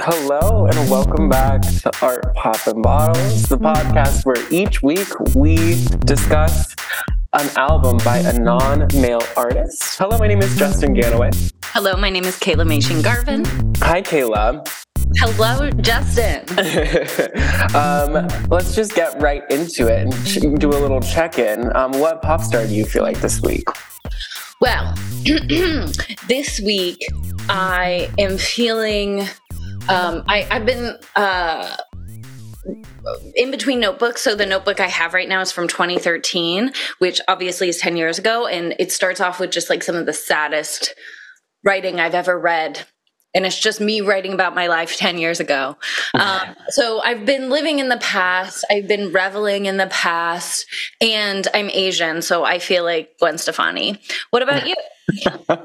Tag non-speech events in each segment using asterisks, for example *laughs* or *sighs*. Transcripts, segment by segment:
Hello and welcome back to Art Pop and Bottles, the podcast where each week we discuss an album by a non-male artist. Hello, my name is Justin Ganaway. Hello, my name is Kaela Mation Garvin. Hi, Kaela. Hello, Justin. *laughs* um, let's just get right into it and do a little check-in. Um, what pop star do you feel like this week? Well, *clears throat* this week I am feeling. Um, I, I've been uh, in between notebooks. So the notebook I have right now is from 2013, which obviously is 10 years ago, and it starts off with just like some of the saddest writing I've ever read and it's just me writing about my life 10 years ago. Um, so I've been living in the past, I've been reveling in the past, and I'm Asian, so I feel like Gwen Stefani. What about you? *laughs* um,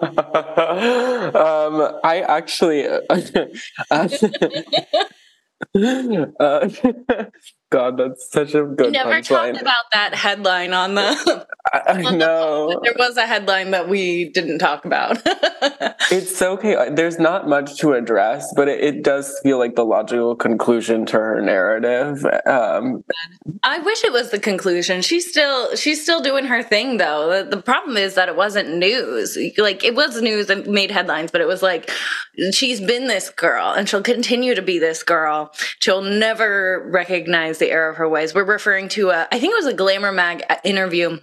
I actually. *laughs* uh, *laughs* God, that's such a good. You never talked about that headline on the. I, *laughs* I on know. post. There was a headline that we didn't talk about. *laughs* It's okay. There's not much to address, but it, it does feel like the logical conclusion to her narrative. Um, I wish it was the conclusion. She's still she's still doing her thing though. The, the problem is that it wasn't news. Like it was news and made headlines, but it was like she's been this girl and she'll continue to be this girl. She'll never recognize the error of her ways. We're referring to a I think it was a Glamour mag interview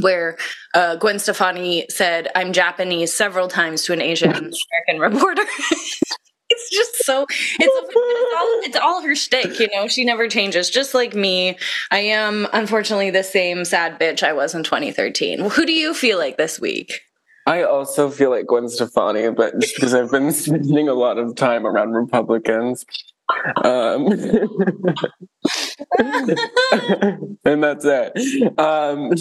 where uh, Gwen Stefani said, "I'm Japanese" several times to an Asian American reporter. *laughs* it's just so it's, it's all it's all her shtick, you know. She never changes. Just like me, I am unfortunately the same sad bitch I was in 2013. Who do you feel like this week? I also feel like Gwen Stefani, but just because I've been spending a lot of time around Republicans. Um, *laughs* and that's it. Um,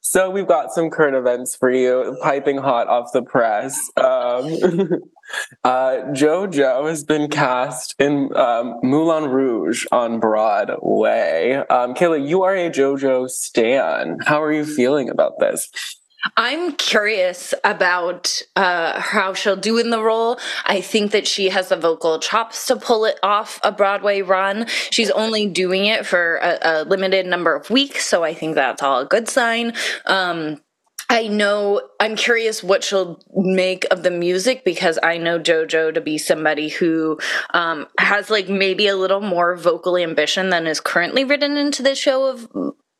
so we've got some current events for you, piping hot off the press. Um, *laughs* uh, JoJo has been cast in um, Moulin Rouge on Broadway. Um, Kaela, you are a JoJo stan. How are you feeling about this? I'm curious about uh, how she'll do in the role. I think that she has the vocal chops to pull it off a Broadway run. She's only doing it for a, a limited number of weeks, so I think that's all a good sign. Um, I know I'm curious what she'll make of the music because I know JoJo to be somebody who um, has like maybe a little more vocal ambition than is currently written into the show of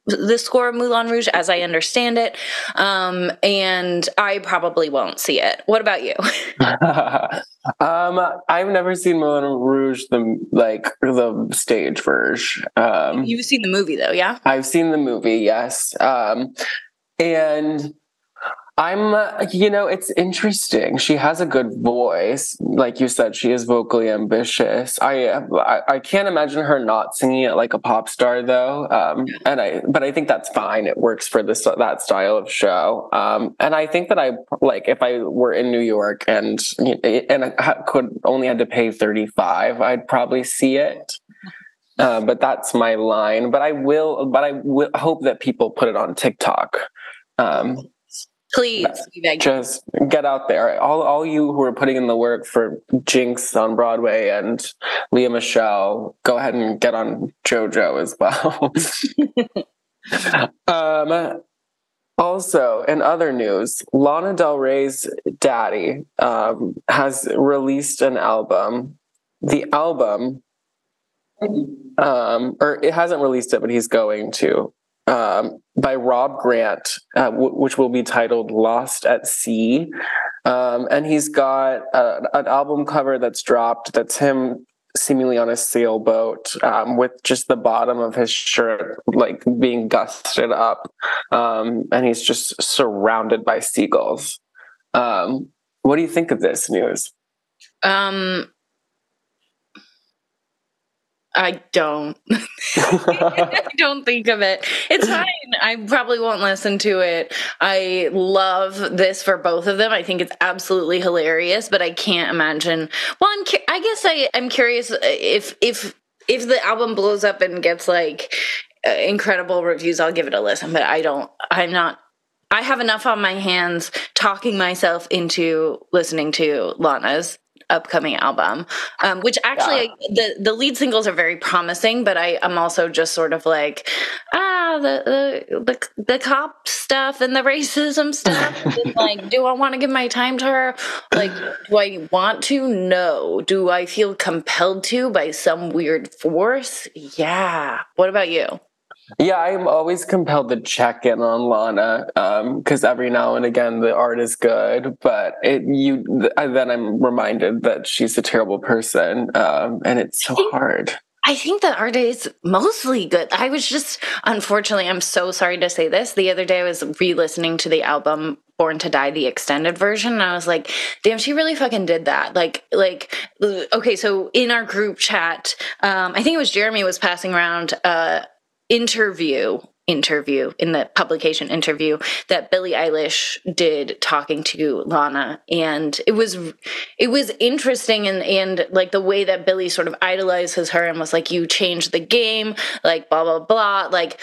the score of Moulin Rouge as I understand it. Um, and I probably won't see it. What about you? *laughs* *laughs* um, I've never seen Moulin Rouge, the like the stage version. Um, You've seen the movie though, yeah? I've seen the movie, yes. Um, and I'm, uh, you know, it's interesting. She has a good voice, like you said. She is vocally ambitious. I, I, I can't imagine her not singing it like a pop star, though. Um, and I, but I think that's fine. It works for this that style of show. Um, and I think that I like if I were in New York and and I could only had to pay thirty five, I'd probably see it. *laughs* Uh, but that's my line. But I will. But I will hope that people put it on TikTok. Um, Please, we beg you. just get out there. All all you who are putting in the work for Jinkx on Broadway and Lea Michele, go ahead and get on JoJo as well. *laughs* um, also, in other news, Lana Del Rey's daddy um, has released an album. The album, um, or it hasn't released it, but he's going to um, by Rob Grant, uh, w- which will be titled Lost at Sea. Um, and he's got a, an album cover that's dropped that's him seemingly on a sailboat um, with just the bottom of his shirt like being gusted up. Um, and he's just surrounded by seagulls. Um, what do you think of this news? Um, I don't. *laughs* I don't think of it. It's *laughs* fine. I probably won't listen to it. I love this for both of them. I think it's absolutely hilarious, but I can't imagine. Well, I'm. cu- I guess I. I'm curious if if if the album blows up and gets like uh, incredible reviews, I'll give it a listen. But I don't. I'm not I have enough on my hands talking myself into listening to Lana's upcoming album, um, which actually yeah. the the lead singles are very promising, but I am also just sort of like ah the the the, the cop stuff and the racism *laughs* stuff. like, do I want to give my time to her? Like, do I want to? No. Do I feel compelled to by some weird force? Yeah. What about you? Yeah, I'm always compelled to check in on Lana because um, every now and again the art is good, but it you then I'm reminded that she's a terrible person, um, and it's so hard. I think the art is mostly good. I was just, unfortunately, I'm so sorry to say this. The other day I was re listening to the album Born to Die, the extended version, and I was like, damn, she really fucking did that. Like, like, okay, so in our group chat, um, I think it was Jeremy was passing around uh interview interview in the publication interview that Billie Eilish did talking to Lana. And it was it was interesting and and like the way that Billie sort of idolizes her and was like you changed the game like blah blah blah. Like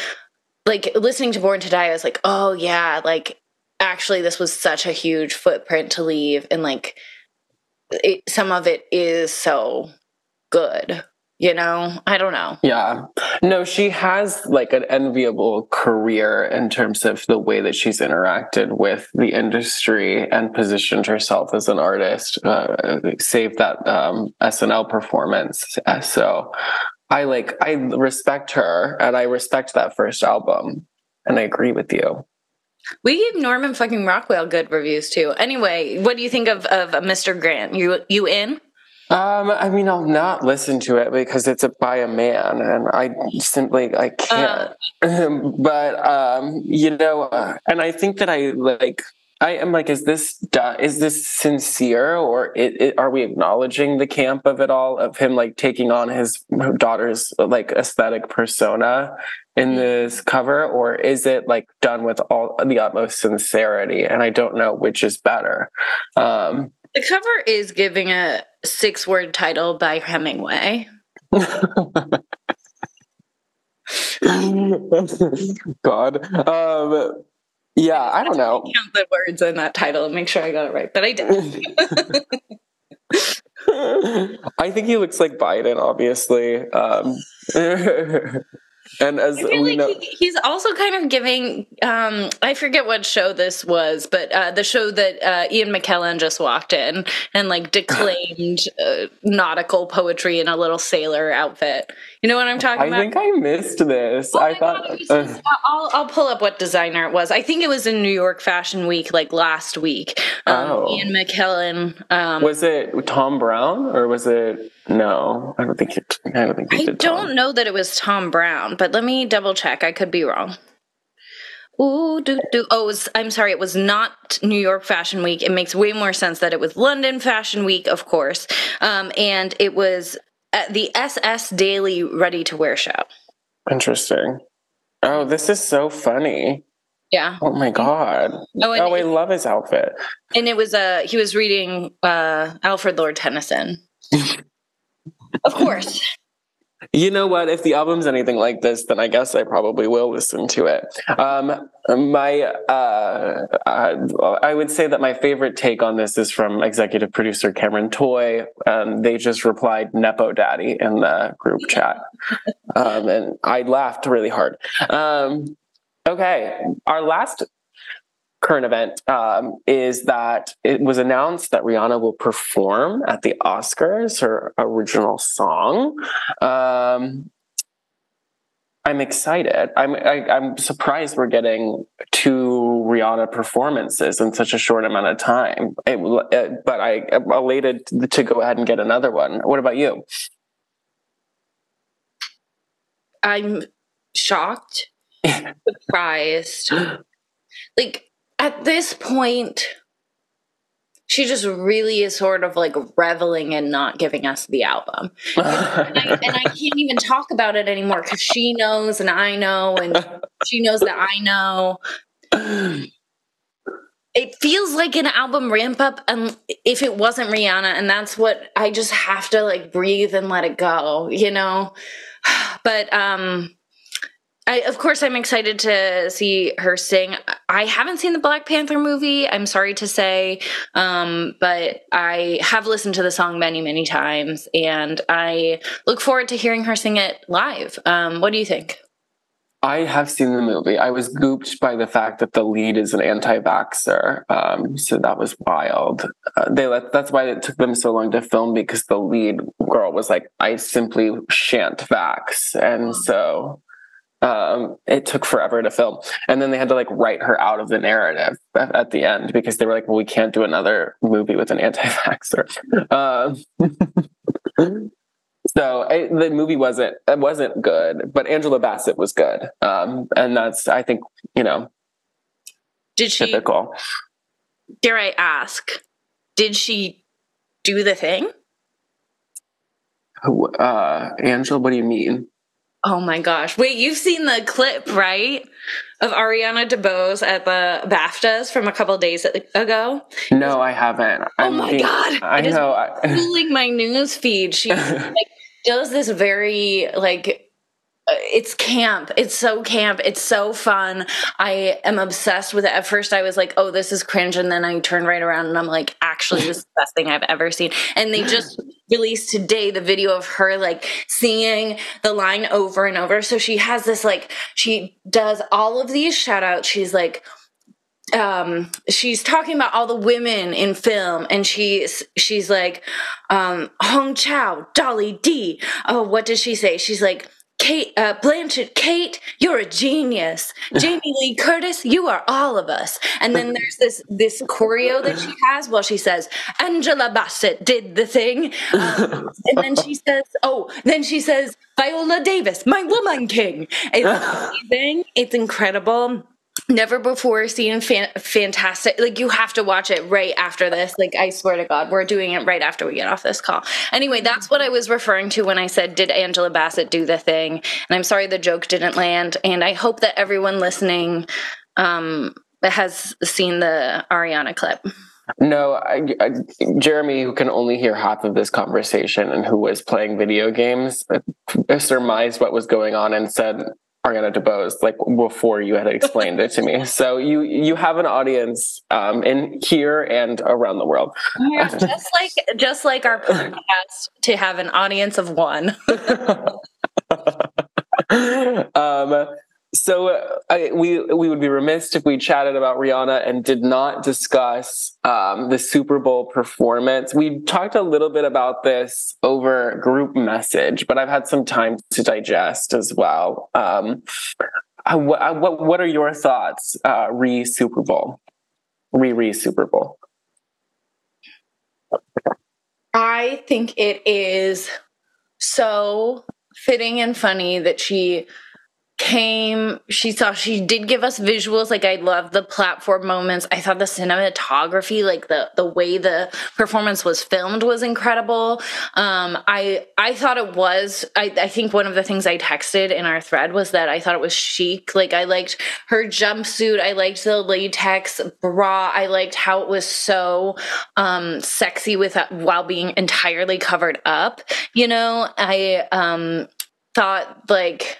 like listening to Born to Die I was like oh yeah like actually this was such a huge footprint to leave. And like it, some of it is so good you know i don't know yeah no she has like an enviable career in terms of the way that she's interacted with the industry and positioned herself as an artist uh, save that um, snl performance uh, so i like i respect her and i respect that first album and i agree with you we gave Norman fucking Rockwell good reviews too. Anyway, what do you think of, of Mr. Grant? You you in? Um, I mean, I'll not listen to it because it's a, by a man, and I simply I can't. Uh, *laughs* but um, you know, uh, and I think that I like. I am like, is this is this sincere, or it, it, are we acknowledging the camp of it all of him like taking on his daughter's like aesthetic persona in mm-hmm. this cover, or is it like done with all the utmost sincerity? And I don't know which is better. Um, the cover is giving a six word title by Hemingway. *laughs* God. Um, yeah, I don't know. Count the words in that title and make sure I got it right, but I did. *laughs* I think he looks like Biden, obviously. Um, *laughs* and as we like know, he, he's also kind of giving. Um, I forget what show this was, but uh, the show that uh, Ian McKellen just walked in and like declaimed uh, nautical poetry in a little sailor outfit. You know what I'm talking I about? I think I missed this. Oh I thought God, *laughs* I'll I'll pull up what designer it was. I think it was in New York Fashion Week, like last week. Um, oh. Ian McKellen. Um, was it Thom Browne or was it? No, I don't think it. I don't think. I don't Thom. know that it was Thom Browne, but let me double check. I could be wrong. Ooh, do, do. Oh, was, I'm sorry. It was not New York Fashion Week. It makes way more sense that it was London Fashion Week, of course. Um, and it was at the SS Daley Ready to Wear show. Interesting. Oh, this is so funny. Yeah. Oh my god. Oh, oh I love his outfit. And it was uh he was reading uh Alfred Lord Tennyson. *laughs* of course. You know what? If the album's anything like this, then I guess I probably will listen to it. Um, my, uh, uh, I would say that my favorite take on this is from executive producer Cameron Toy. Um, they just replied "Nepo Daddy" in the group chat, um, and I laughed really hard. Um, okay, our last current event um, is that it was announced that Rihanna will perform at the Oscars her original song. Um, I'm excited. I'm I, am i am surprised we're getting two Rihanna performances in such a short amount of time. It, it, but I am elated to go ahead and get another one. What about you? I'm shocked, *laughs* surprised. Like at this point, she just really is sort of like reveling in not giving us the album. and, I, and I *laughs* can't even talk about it anymore because she knows and I know, and she knows that I know. It feels like an album ramp up, and if it wasn't Rihanna, and that's what I just have to like breathe and let it go, you know. *sighs* But um, I, of course, I'm excited to see her sing. I haven't seen the Black Panther movie. I'm sorry to say, um, but I have listened to the song many, many times, and I look forward to hearing her sing it live. Um, what do you think? I have seen the movie. I was gooped by the fact that the lead is an anti-vaxxer, um, so that was wild. Uh, they let, that's why it took them so long to film because the lead girl was like, "I simply shan't vax," and so um, it took forever to film. And then they had to like write her out of the narrative at, at the end because they were like, well, we can't do another movie with an anti vaxxer. *laughs* Um, *laughs* so the movie wasn't, it wasn't good, but Angela Bassett was good. Um, and that's, I think, you know, did she, typical. Dare I ask, did she do the thing? Uh, Angela, what do you mean? Oh my gosh. Wait, you've seen the clip, right? Of Ariana DeBose at the BAFTAs from a couple days ago? No, I haven't. Oh I'm my being, god. I it know. Is my news feed. She *laughs* like, does this very like it's camp. It's so camp. It's so fun. I am obsessed with it. At first, I was like, oh, this is cringe. And then I turned right around and I'm like, actually, this is the best thing I've ever seen. And they just *laughs* released today the video of her like seeing the line over and over. So she has this like, she does all of these shout outs. She's like, um she's talking about all the women in film and she's she's like um hong chau dolly d oh what does she say she's like Kate uh, Blanchett, Kate, you're a genius. *laughs* Jamie Lee Curtis, you are all of us. And then there's this this choreo that she has while she says Angela Bassett did the thing, um, *laughs* and then she says, oh, then she says Viola Davis, my woman king. It's *laughs* amazing. It's incredible never before seen fan- fantastic like you have to watch it right after this like i swear to god we're doing it right after we get off this call. Anyway that's what i was referring to when i said did angela bassett do the thing? And i'm sorry the joke didn't land and i hope that everyone listening um has seen the ariana clip. No, I, I, Jeremy, who can only hear half of this conversation and who was playing video games, surmised what was going on and said, Ariana DeBose like before you had explained it to me. So you you have an audience um, in here and around the world. Yeah, just like just like our podcast to have an audience of one. *laughs* um, so uh, I, we we would be remiss if we chatted about Rihanna and did not discuss um, the Super Bowl performance. We talked a little bit about this over group message, but I've had some time to digest as well. Um, I, I, what what are your thoughts uh, re Super Bowl, re re Super Bowl? I think it is so fitting and funny that she came she saw she did give us visuals like i love the platform moments. I thought the cinematography like the the way the performance was filmed was incredible. Um i i thought it was i i think one of the things i texted in our thread was that i thought it was chic. Like i liked her jumpsuit. I liked the latex bra. I liked how it was so um sexy with while being entirely covered up you know? I um thought like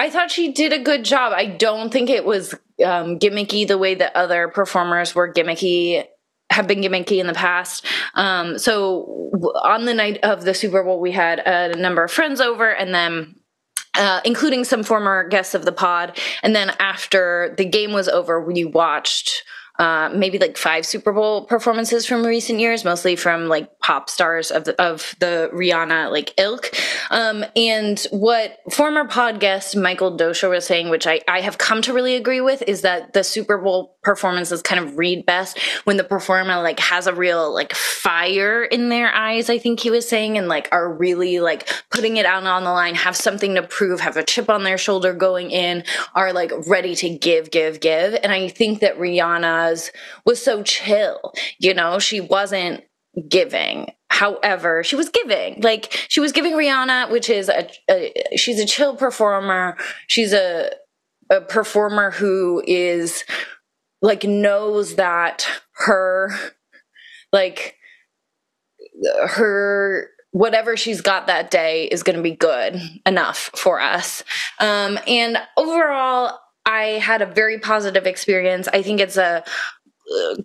I thought she did a good job. I don't think it was um, gimmicky the way that other performers were gimmicky have been gimmicky in the past. Um, so on the night of the Super Bowl, we had a number of friends over, and then uh, including some former guests of the pod. And then after the game was over, we watched uh, maybe like five Super Bowl performances from recent years, mostly from like pop stars of the, of the Rihanna like ilk. Um, and what former pod guest Michael Dosha was saying, which I, I have come to really agree with, is that the Super Bowl performances kind of read best when the performer like has a real like fire in their eyes. I think he was saying, and like are really like putting it out on the line, have something to prove, have a chip on their shoulder going in, are like ready to give, give, give. And I think that Rihanna was was so chill. You know, she wasn't giving. However, she was giving. Like she was giving Rihanna, which is a, a she's a chill performer. She's a a performer who is like knows that her like her whatever she's got that day is going to be good enough for us. Um, and overall, I had a very positive experience. I think it's a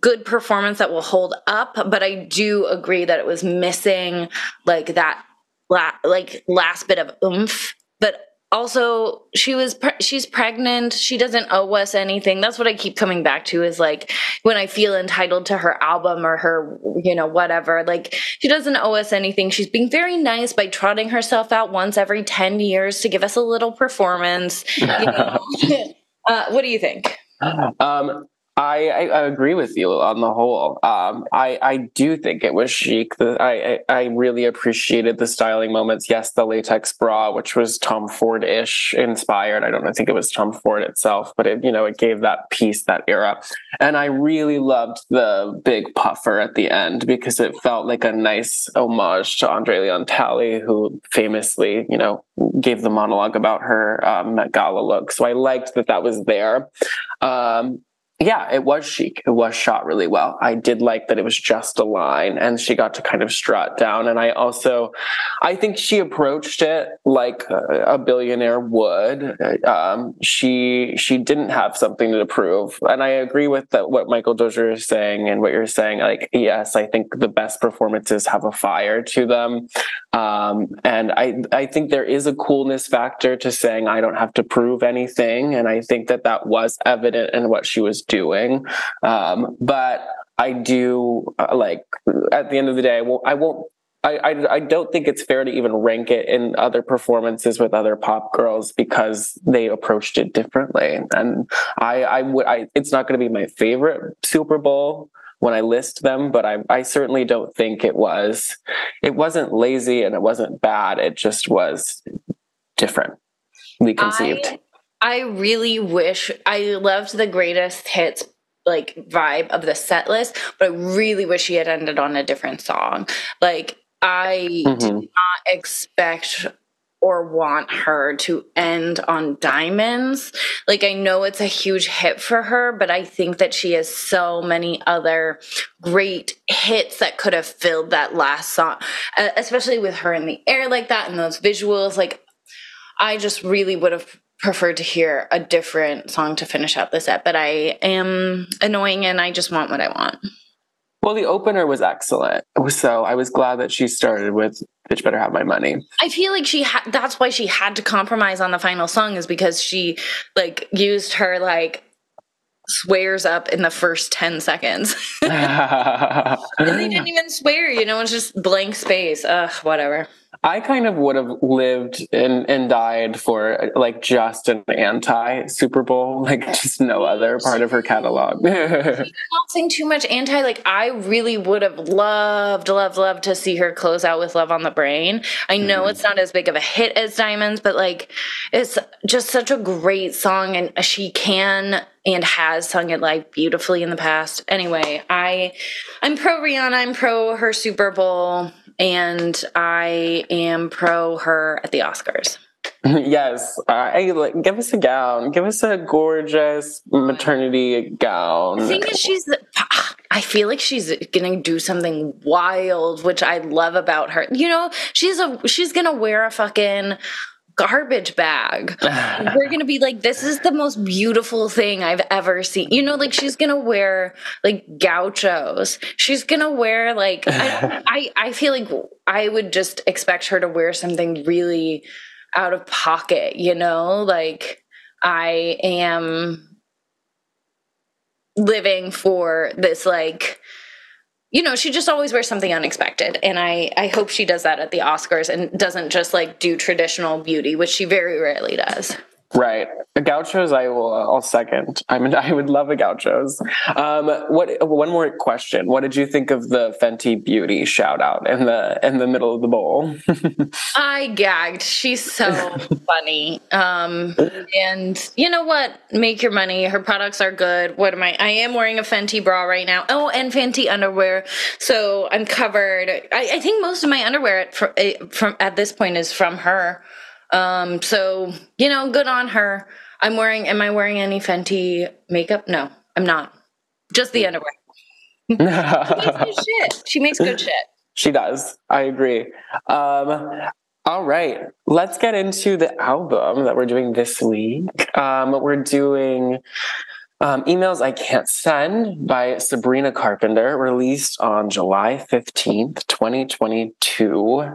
good performance that will hold up, but I do agree that it was missing like that la- like last bit of oomph. But also she was pre- she's pregnant she doesn't owe us anything that's what i keep coming back to is like when i feel entitled to her album or her you know whatever like she doesn't owe us anything she's being very nice by trotting herself out once every 10 years to give us a little performance you know? *laughs* *laughs* uh, what do you think? Um I, I, agree with you on the whole. Um, I I do think it was chic. The, I, I, I really appreciated the styling moments. Yes, the latex bra, which was Tom Ford ish inspired. I don't think it was Tom Ford itself, but it you know it gave that piece that era. And I really loved the big puffer at the end because it felt like a nice homage to Andre Leon Talley, who famously you know gave the monologue about her um, Met Gala look. So I liked that that was there. Um, yeah, it was chic. It was shot really well. I did like that it was just a line and she got to kind of strut down. And I also, I think she approached it like a, billionaire would. Um, she, she didn't have something to prove. And I agree with that, what Michael Dozier is saying and what you're saying. Like, yes, I think the best performances have a fire to them. Um, and I, I think there is a coolness factor to saying I don't have to prove anything. And I think that that was evident in what she was doing. Um, but I do uh, like at the end of the day, I won't, I won't I, I, I, don't think it's fair to even rank it in other performances with other pop girls because they approached it differently. And I, I would, I, it's not going to be my favorite Super Bowl when I list them, but I, I certainly don't think it was, it wasn't lazy and it wasn't bad. It just was differently conceived. I, I really wish I loved the greatest hits like vibe of the set list, but I really wish he had ended on a different song. Like I mm-hmm. did not expect or want her to end on diamonds. Like I know it's a huge hit for her, but I think that she has so many other great hits that could have filled that last song, especially with her in the air like that and those visuals like I just really would have prefer to hear a different song to finish out the set, but I am annoying and I just want what I want. Well, the opener was excellent. So I was glad that she started with Bitch Better Have My Money. I feel like she had, that's why she had to compromise on the final song is because she like used her like swears up in the first 10 seconds. *laughs* *laughs* and they didn't even swear, you know, it's just blank space. Ugh, whatever. I kind of would have lived and, and died for like just an anti Super Bowl, *laughs* like just no other part of her catalog. *laughs* not saying too much anti. Like I really would have loved, loved, loved to see her close out with Love on the Brain. I know mm. it's not as big of a hit as Diamonds, but like it's just such a great song, and she can and has sung it live beautifully in the past. Anyway, I I'm pro Rihanna. I'm pro her Super Bowl and I am pro her at the Oscars. *laughs* yes, I like give us a gown. Give us a gorgeous maternity gown. The thing is, she's. I feel like she's gonna do something wild, which I love about her. You know, she's a she's gonna wear a fucking garbage bag. *sighs* We're gonna be like, this is the most beautiful thing I've ever seen. You know, like she's gonna wear like gauchos. She's gonna wear like I, *laughs* I, I feel like I would just expect her to wear something really out of pocket. You know, like I am living for this like you know, she just always wears something unexpected. And I, I hope she does that at the Oscars and doesn't just like do traditional beauty, which she very rarely does. Right. A gauchos, I will. I'll second. I mean, *laughs* I would love a gauchos. Um, what? One more question. What did you think of the Fenty Beauty shout out in the in the middle of the bowl? *laughs* I gagged. She's so *laughs* funny. Um, and you know what? Make your money. Her products are good. What am I? I am wearing a Fenty bra right now. Oh, and Fenty underwear. So I'm covered. I, I think most of my underwear at, eh, from at this point is from her. Um, so you know, good on her. I'm wearing. Am I wearing any Fenty makeup? No, I'm not. Just the underwear. *laughs* she makes good shit. She makes good shit. She does. I agree. Um, all right, let's get into the album that we're doing this week. Um, we're doing um, Emails I Can't Send by Sabrina Carpenter, released on July 15th, 2022.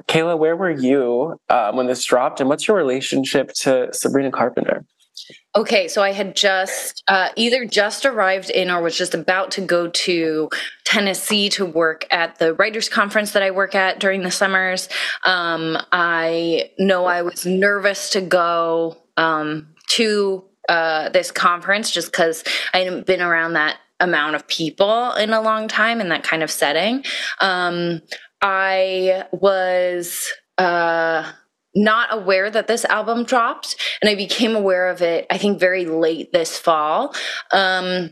Kaela, where were you um, when this dropped, and what's your relationship to Sabrina Carpenter? Okay, so I had just uh, either just arrived in or was just about to go to Tennessee to work at the writers' conference that I work at during the summers. Um, I know I was nervous to go um, to uh, this conference just because I hadn't been around that amount of people in a long time in that kind of setting. Um, I was. Uh, not aware that this album dropped and i became aware of it i think very late this fall um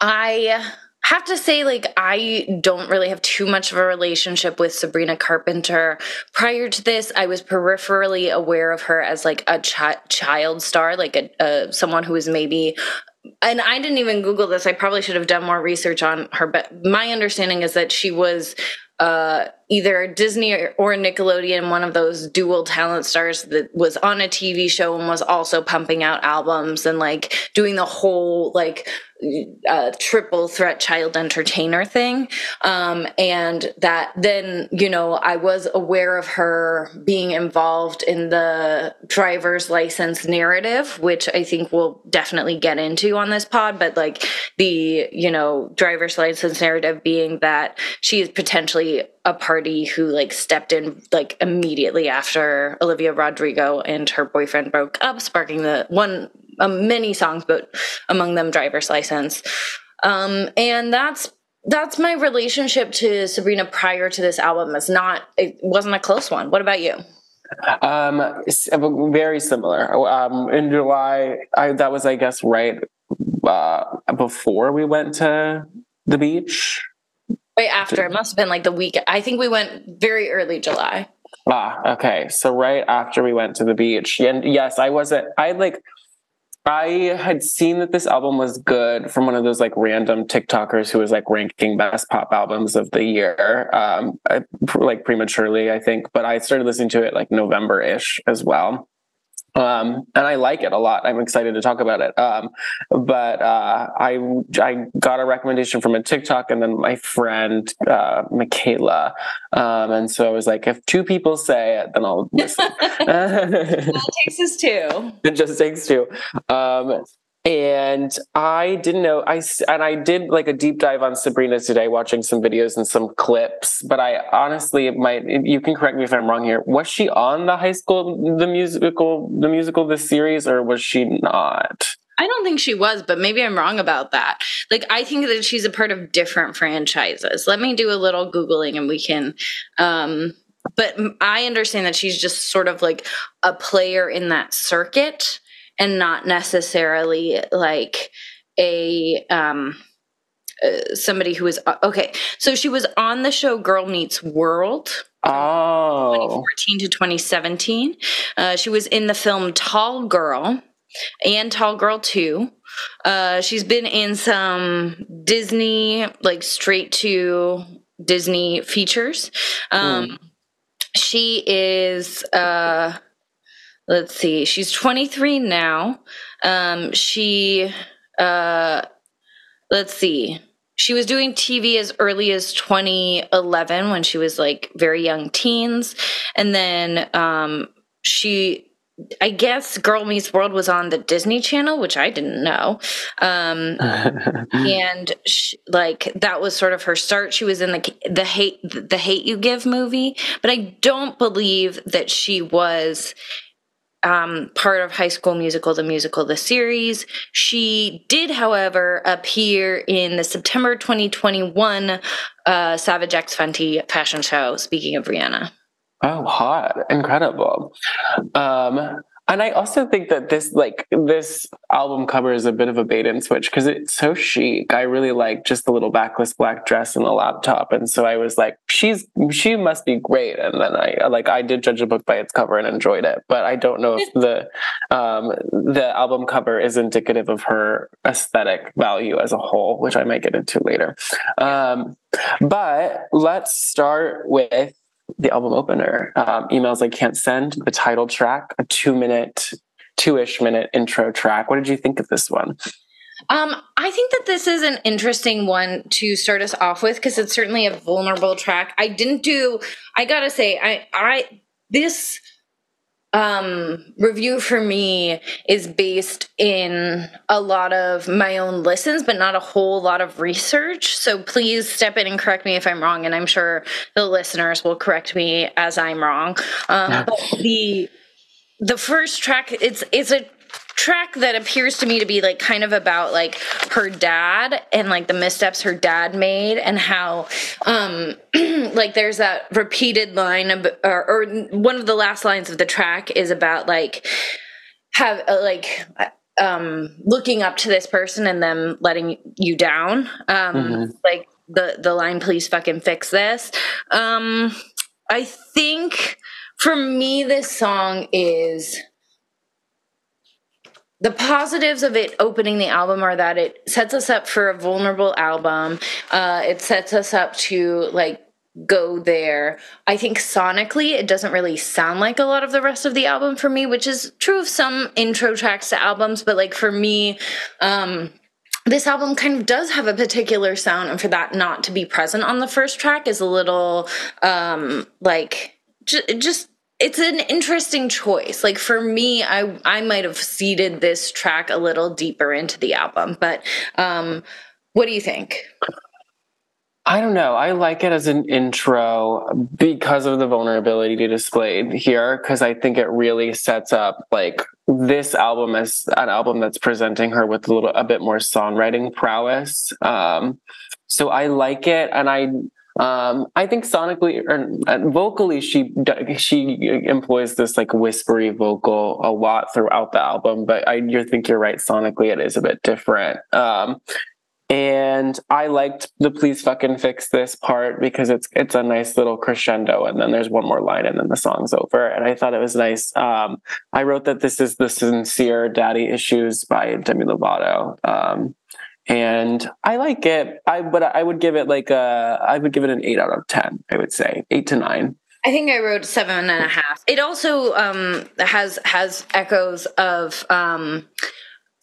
i have to say like i don't really have too much of a relationship with sabrina carpenter prior to this i was peripherally aware of her as like a chi- child star like a, a someone who was maybe and I didn't even Google this. I probably should have done more research on her, but my understanding is that she was uh, either Disney or Nickelodeon, one of those dual talent stars that was on a TV show and was also pumping out albums and like doing the whole like uh, triple threat child entertainer thing. Um, and that then, you know, I was aware of her being involved in the driver's license narrative, which I think we'll definitely get into on this pod. But like the, you know, driver's license narrative being that she is potentially a party who like stepped in like immediately after Olivia Rodrigo and her boyfriend broke up, sparking the one um, many songs, but among them driver's license. Um, and that's that's my relationship to Sabrina prior to this album. It's not it wasn't a close one. What about you? Um, uh, very similar. Um, in July, I, that was, I guess, right uh, before we went to the beach. Right after. It must have been like the week. I think we went very early July. Ah, okay. So right after we went to the beach. And yes, I wasn't I like I had seen that this album was good from one of those like random TikTokers who was like ranking best pop albums of the year, um, like prematurely, I think. But I started listening to it like November ish as well. Um, and I like it a lot. I'm excited to talk about it. Um, but uh, I I got a recommendation from a TikTok, and then my friend uh, Michaela, um, and so I was like, if two people say it, then I'll listen. *laughs* it takes us two. *laughs* It just takes two. And I didn't know I and I did like a deep dive on Sabrina today, watching some videos and some clips. But I honestly might you can correct me if I'm wrong here. Was she on the High School the musical the musical this series or was she not? I don't think she was, but maybe I'm wrong about that. Like, I think that she's a part of different franchises. Let me do a little Googling and we can. Um, but I understand that she's just sort of like a player in that circuit and not necessarily like a um uh, somebody who was uh, okay so she was on the show girl meets world. Oh. 2014 to 2017 uh, she was in the film tall girl and tall girl 2 uh, she's been in some disney like straight to disney features. Um, mm. she is uh let's see she's 23 now um she uh let's see she was doing tv as early as 2011 when she was like very young teens and then um she I guess Girl Meets World was on the Disney Channel, which I didn't know. Um, *laughs* and she, like that was sort of her start. She was in the the hate the Hate U Give movie, but I don't believe that she was um, part of High School Musical, the musical, the series. She did, however, appear in the September 2021 uh, Savage X Fenty fashion show. Speaking of Rihanna. Oh, hot! Incredible. Um, And I also think that this like this album cover is a bit of a bait and switch because it's so chic. I really like just the little backless black dress and the laptop, and so I was like, she's she must be great. And then I like I did judge a book by its cover and enjoyed it, but I don't know if *laughs* the um, the album cover is indicative of her aesthetic value as a whole, which I might get into later. Um, but let's start with the album opener, um, Emails I Can't Send, the title track, a two minute, two ish minute intro track. What did you think of this one? Um, I think that this is an interesting one to start us off with because it's certainly a vulnerable track. I didn't do, I gotta say, I, I, this um, review for me is based in a lot of my own listens, but not a whole lot of research. So please step in and correct me if I'm wrong, and I'm sure the listeners will correct me as I'm wrong. Um, but the the first track, it's it's a track that appears to me to be like kind of about like her dad and like the missteps her dad made and how um *clears throat* like there's that repeated line of, or, or one of the last lines of the track is about like have uh, like um looking up to this person and them letting you down um mm-hmm. like the the line please fucking fix this um i think for me this song is the positives of it opening the album are that it sets us up for a vulnerable album. Uh, it sets us up to like go there. I think sonically, it doesn't really sound like a lot of the rest of the album for me, which is true of some intro tracks to albums. But like for me, um, this album kind of does have a particular sound, and for that not to be present on the first track is a little um, like j- just it's an interesting choice. Like for me, I I might have seeded this track a little deeper into the album, but um, what do you think? I don't know. I like it as an intro because of the vulnerability displayed here, because I think it really sets up like this album as an album that's presenting her with a little a bit more songwriting prowess. Um, so I like it, and I um, I think sonically or vocally, she she employs this like whispery vocal a lot throughout the album. But I you think you're right. Sonically, it is a bit different. Um, and I liked the "Please fucking fix this" part because it's it's a nice little crescendo, and then there's one more line, and then the song's over. And I thought it was nice. Um, I wrote that this is the sincere daddy issues by Demi Lovato. Um, and I like it. I but I would give it like a I would give it an eight out of ten. I would say eight to nine. I think I wrote seven and a half. It also um, has has echoes of um,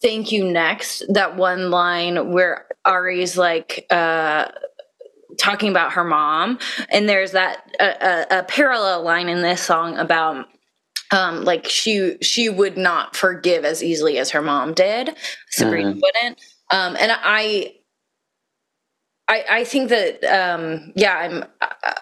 "Thank You Next." That one line where Ari's like. Uh, talking about her mom and there's that a, a, a parallel line in this song about um, like she she would not forgive as easily as her mom did sabrina mm. wouldn't um, and I, I, I think that, um, yeah, I'm, uh,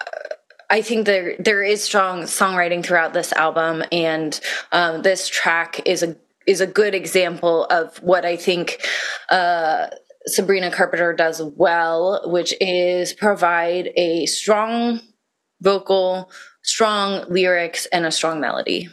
I think there there is strong songwriting throughout this album, and um, this track is a is a good example of what I think uh, Sabrina Carpenter does well, which is provide a strong vocal, strong lyrics, and a strong melody.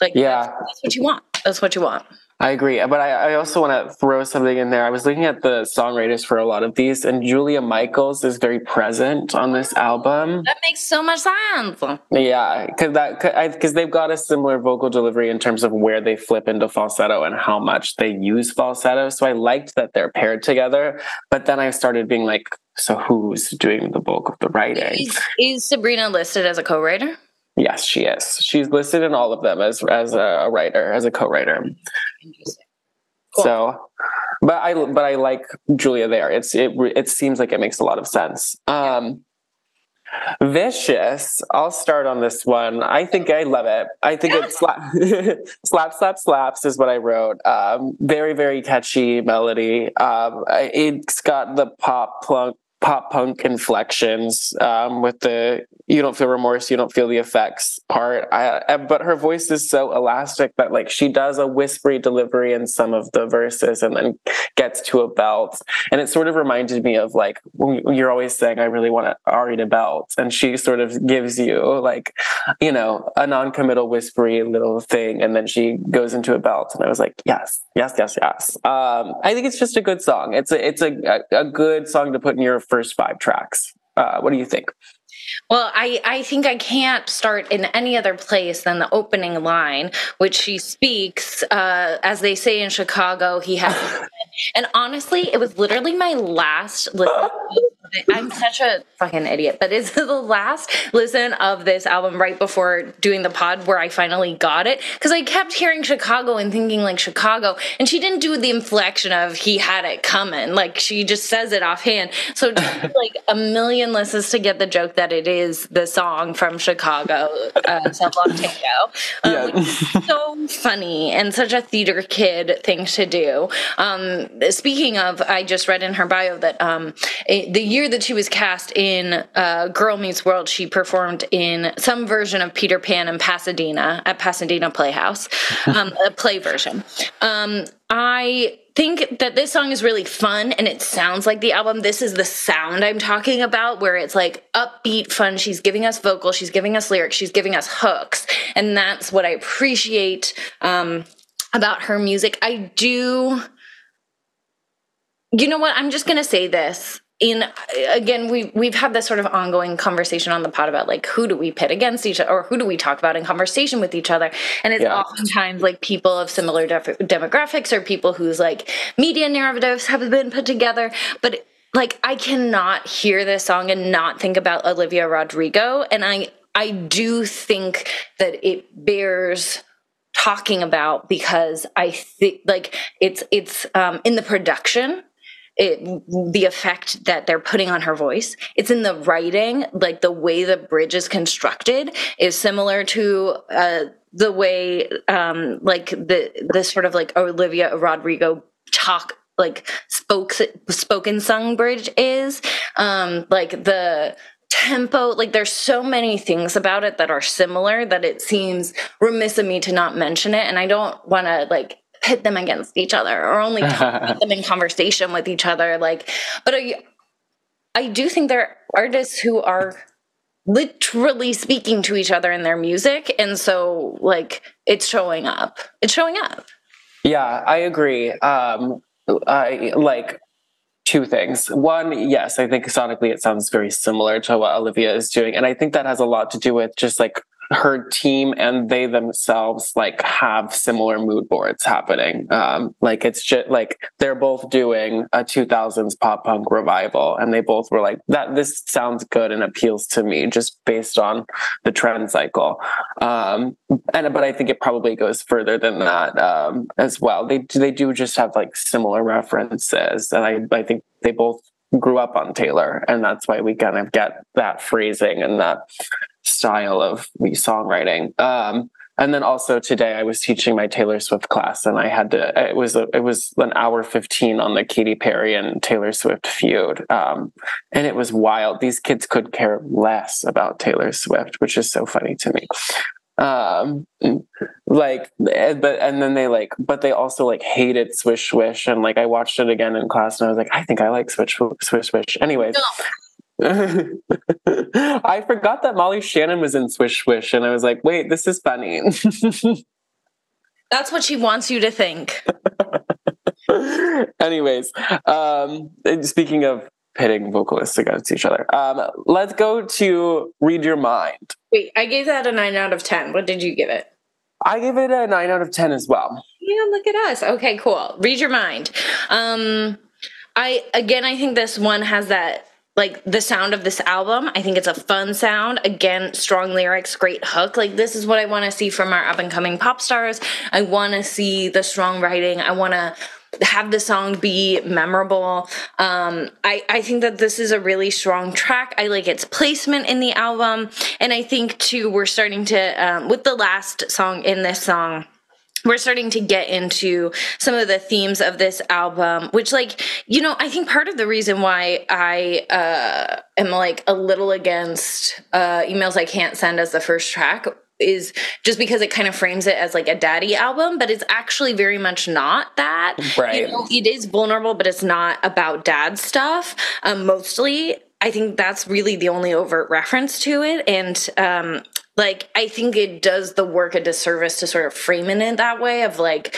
Like, yeah, that's, that's what you want. That's what you want. I agree, but I, I also want to throw something in there. I was looking at the songwriters for a lot of these, and Julia Michaels is very present on this album. That makes so much sense. Yeah, because that because they've got a similar vocal delivery in terms of where they flip into falsetto and how much they use falsetto. So I liked that they're paired together. But then I started being like, so who's doing the bulk of the writing? Is, is Sabrina listed as a co-writer? Yes, she is. She's listed in all of them as as a writer, as a co-writer. Cool. So, but I but I like Julia there. It's it it seems like it makes a lot of sense. Um, Vicious. I'll start on this one. I think I love it. I think it's slap, *laughs* slap, slap, slaps is what I wrote. Um, very, very catchy melody. Um, it's got the pop punk pop punk inflections um, with the you don't feel remorse, you don't feel the effects part. I, but her voice is so elastic that like she does a whispery delivery in some of the verses and then gets to a belt. And it sort of reminded me of like you're always saying, I really want Ari to belt. And she sort of gives you like, you know, a non-committal whispery little thing. And then she goes into a belt. And I was like, yes, yes, yes, yes. Um, I think it's just a good song. It's a, it's a, a good song to put in your first five tracks. Uh, what do you think? Well, I, I think I can't start in any other place than the opening line, which she speaks, uh, as they say in Chicago, he has. *laughs* and honestly, it was literally my last listen. I'm such a fucking idiot, but it's *laughs* the last listen of this album right before doing the pod where I finally got it. Because I kept hearing Chicago and thinking like Chicago, and she didn't do the inflection of he had it coming. Like she just says it offhand. So *laughs* like a million listens to get the joke that it is the song from Chicago, uh, Love Tango. Um, yeah. so funny and such a theater kid thing to do. Um, speaking of, I just read in her bio that um, it, the year that she was cast in uh, Girl Meets World, she performed in some version of Peter Pan in Pasadena at Pasadena Playhouse, um, a play version. Um, I think that this song is really fun and it sounds like the album. This is the sound I'm talking about, where it's like upbeat, fun. She's giving us vocals, she's giving us lyrics, she's giving us hooks. And that's what I appreciate um, about her music. I do. You know what? I'm just going to say this in again we we've had this sort of ongoing conversation on the pod about like who do we pit against each other or who do we talk about in conversation with each other? And it's yeah. oftentimes like people of similar def- demographics or people whose like media narratives have been put together. But like I cannot hear this song and not think about Olivia Rodrigo. And I I do think that it bears talking about because I think like it's it's um in the production it, the effect that they're putting on her voice. It's in the writing, like the way the bridge is constructed is similar to uh, the way, um, like the the sort of like Olivia Rodrigo talk like spoke spoken sung bridge is um like the tempo like there's so many things about it that are similar that it seems remiss of me to not mention it and i don't want to like pit them against each other or only *laughs* talk them in conversation with each other. Like, but I, I do think there are artists who are literally speaking to each other in their music. And so, like, it's showing up. It's showing up. Yeah, I agree. Um, I like two things. One, yes, I think sonically it sounds very similar to what Olivia is doing. And I think that has a lot to do with just like her team and they themselves like have similar mood boards happening. Um, like it's just like they're both doing a 2000s pop punk revival, and they both were like that. This sounds good and appeals to me just based on the trend cycle. Um, and but I think it probably goes further than that um, as well. They they do just have like similar references, and I I think they both grew up on Taylor, and that's why we kind of get that phrasing and that style of songwriting. Um, and then also today I was teaching my Taylor Swift class, and I had to. It was a, it was an hour fifteen on the Katy Perry and Taylor Swift feud, um, and it was wild. These kids could care less about Taylor Swift, which is so funny to me um like but and then they like but they also like hated swish swish and like i watched it again in class and i was like i think i like swish swish swish anyways *laughs* I forgot that Molly Shannon was in Swish Swish, and I was like, wait, this is funny. *laughs* That's what she wants you to think. *laughs* Anyways, um, speaking of pitting vocalists against each other, um, let's go to Read Your Mind. Wait, I gave that a nine out of 10. What did you give it? I give it a nine out of 10 as well. Yeah, look at us. Okay, cool. Read Your Mind. Um, I, again, I think this one has that like the sound of this album. I think it's a fun sound. Again, strong lyrics, great hook. Like this is what I want to see from our up and coming pop stars. I want to see the strong writing. I want to have the song be memorable. Um, I, I think that this is a really strong track. I like its placement in the album. And I think too, we're starting to, um, with the last song in this song, we're starting to get into some of the themes of this album which like you know i think part of the reason why i uh am like a little against uh emails i can't send as the first track is just because it kind of frames it as like a daddy album, but it's actually very much not that. Right. You know, it is vulnerable, but it's not about dad stuff. Um, mostly, I think that's really the only overt reference to it. And um, like I think it does the work a disservice to sort of frame it in that way of like,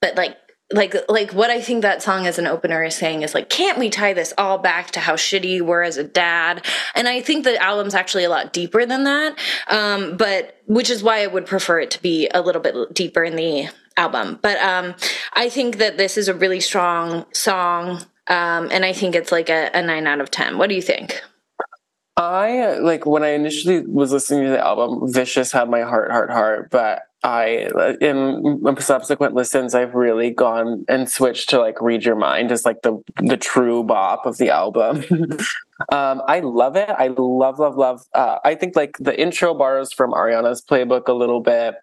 but like like like what I think that song as an opener is saying is like, can't we tie this all back to how shitty you were as a dad? And I think the album's actually a lot deeper than that. Um, but which is why I would prefer it to be a little bit deeper in the album. But um, I think that this is a really strong song. Um, and I think it's like a, a nine out of ten. What do you think? I like when I initially was listening to the album, Vicious had my heart, heart, heart, but I in subsequent listens I've really gone and switched to like read your mind as like the the true bop of the album. *laughs* um, I love it. I love love love. Uh, I think like the intro borrows from Ariana's playbook a little bit.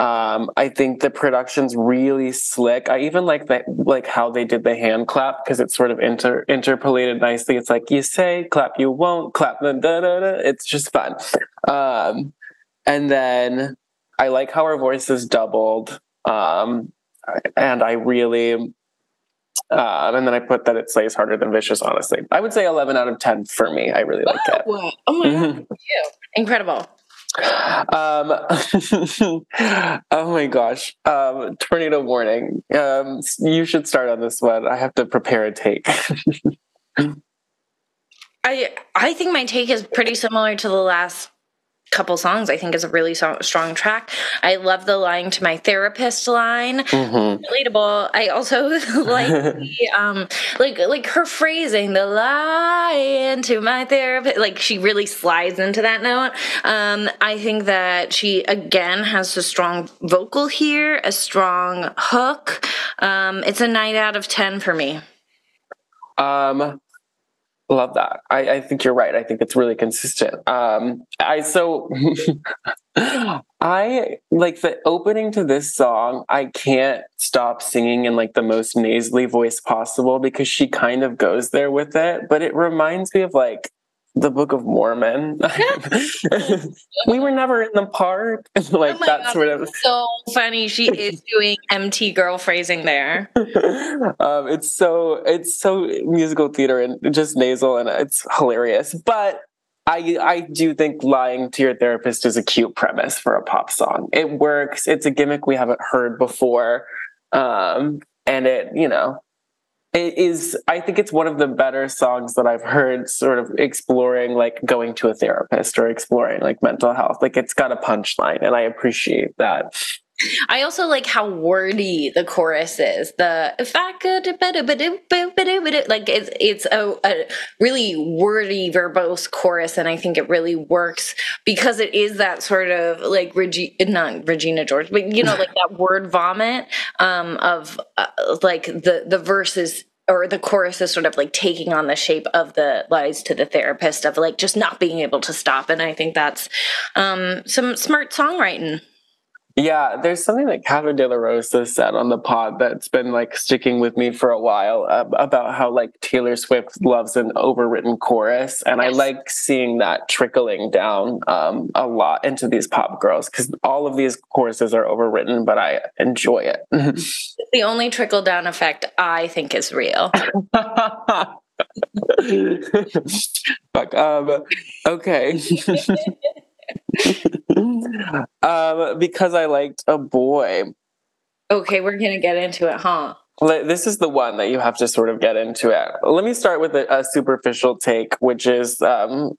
Um, I think the production's really slick. I even like that like how they did the hand clap because it's sort of inter interpolated nicely. It's like you say clap, you won't clap. Da, da, da. It's just fun. Um, and then I like how her voice is doubled. Um, and I really, um, and then I put that it slays harder than vicious. Honestly, I would say eleven out of ten for me. I really like it. Oh, oh my god, mm-hmm. incredible! Um, *laughs* oh my gosh, um, tornado warning. Um, you should start on this one. I have to prepare a take. *laughs* I I think my take is pretty similar to the last couple songs i think is a really so- strong track. I love the lying to my therapist line. Mm-hmm. relatable. I also *laughs* like *laughs* the, um like like her phrasing the lying to my therapist like she really slides into that note. Um i think that she again has a strong vocal here a strong hook. Um it's a 9 out of 10 for me. Um Love that. I, I, think you're right. I think it's really consistent. Um, I so *laughs* I like the opening to this song. I can't stop singing in like the most nasally voice possible because she kind of goes there with it. But it reminds me of like the Book of Mormon. *laughs* we were never in the park. *laughs* like oh that God, sort of so funny. She is *laughs* doing MT girl phrasing there. um, it's so it's so musical theater and just nasal and it's hilarious. But I I do think lying to your therapist is a cute premise for a pop song. It works. It's a gimmick we haven't heard before. Um, and it, you know, it is i think it's one of the better songs that i've heard sort of exploring like going to a therapist or exploring like mental health. Like it's got a punchline and i appreciate that I also like how wordy the chorus is. The if I could like it's it's a, a, really wordy verbose chorus, and I think it really works because it is that sort of like Regi- not Regina George, but you know like that *laughs* word vomit um, of uh, like the the verses or the chorus is sort of like taking on the shape of the lies to the therapist of like just not being able to stop, and I think that's um, some smart songwriting. Yeah, there's something that Catherine De La Rosa said on the pod that's been like sticking with me for a while uh, about how like Taylor Swift loves an overwritten chorus, and yes. I like seeing that trickling down um, a lot into these pop girls because all of these choruses are overwritten, but I enjoy it. *laughs* the only trickle down effect I think is real. *laughs* Fuck. Um, okay. *laughs* *laughs* um, because I liked a boy. Okay, we're gonna get into it, huh? This is the one that you have to sort of get into it. Let me start with a, a superficial take, which is um,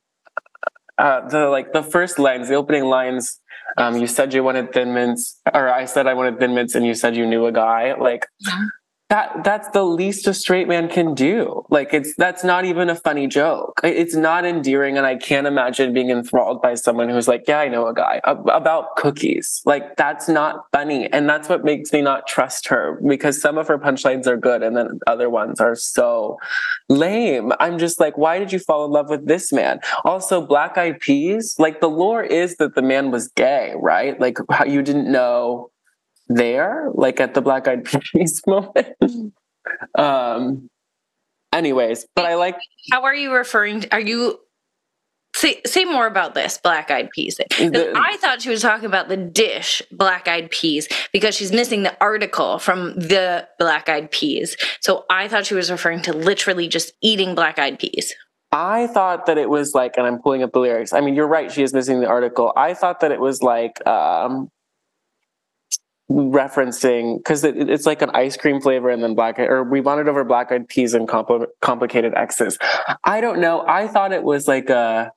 uh, the like the first lines, the opening lines. Um, you said you wanted thin mints, or I said I wanted thin mints, and you said you knew a guy. Like, yeah that that's the least a straight man can do. Like it's that's not even a funny joke. It's not endearing and i can't imagine being enthralled by someone who's like yeah i know a guy about cookies. Like that's not funny and that's what makes me not trust her because some of her punchlines are good and then other ones are so lame. I'm just like why did you fall in love with this man? Also black eyed peas like the lore is that the man was gay right? Like how you didn't know there, like at the Black Eyed Peas *laughs* moment. um, anyways, but I like. How are you referring? To, are you say say more about this Black Eyed Peas? The- I thought she was talking about the dish Black Eyed Peas because she's missing the article from the Black Eyed Peas. So I thought she was referring to literally just eating Black Eyed Peas. I thought that it was like, and I'm pulling up the lyrics. I mean, you're right. She is missing the article. I thought that it was like um, referencing because it, it's like an ice cream flavor and then black or we wanted over black eyed peas and compl- complicated X's. I don't know. I thought it was like a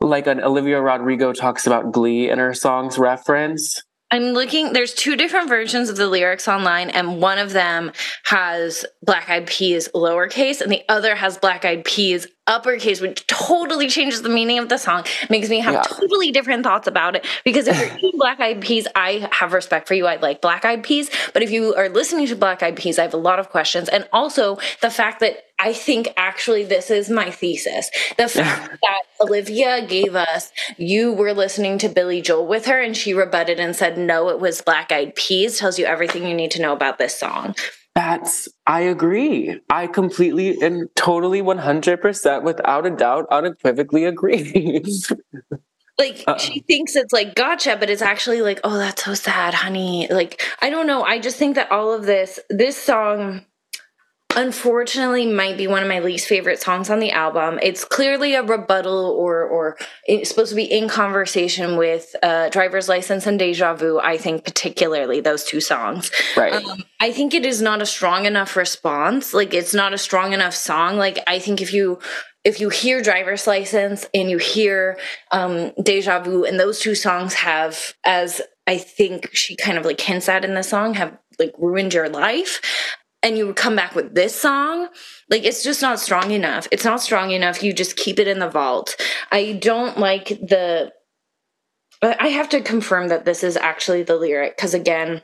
like an Olivia Rodrigo talks about Glee in her songs reference. I'm looking, there's two different versions of the lyrics online, and one of them has Black Eyed Peas lowercase, and the other has Black Eyed Peas uppercase, which totally changes the meaning of the song. Makes me have Yeah. totally different thoughts about it. Because if you're *laughs* eating Black Eyed Peas, I have respect for you. I like Black Eyed Peas. But if you are listening to Black Eyed Peas, I have a lot of questions. And also the fact that I think actually this is my thesis. The *laughs* fact that Olivia gave us, you were listening to Billy Joel with her, and she rebutted and said, no, it was Black Eyed Peas, tells you everything you need to know about this song. That's, I agree. I completely and totally 100% without a doubt unequivocally agree. *laughs* Like Uh-uh. she thinks it's like gotcha, but it's actually like, oh, that's so sad, honey. Like, I don't know. I just think that all of this, this song, unfortunately, might be one of my least favorite songs on the album. It's clearly a rebuttal, or or it's supposed to be in conversation with uh, "Driver's License" and "Deja Vu." I think particularly those two songs. right. Um, I think it is not a strong enough response. Like it's not a strong enough song. Like I think if you if you hear driver's license and you hear um deja vu and those two songs have as i think she kind of like hints at in the song have like ruined your life and you would come back with this song like it's just not strong enough it's not strong enough you just keep it in the vault i don't like the I have to confirm that this is actually the lyric because again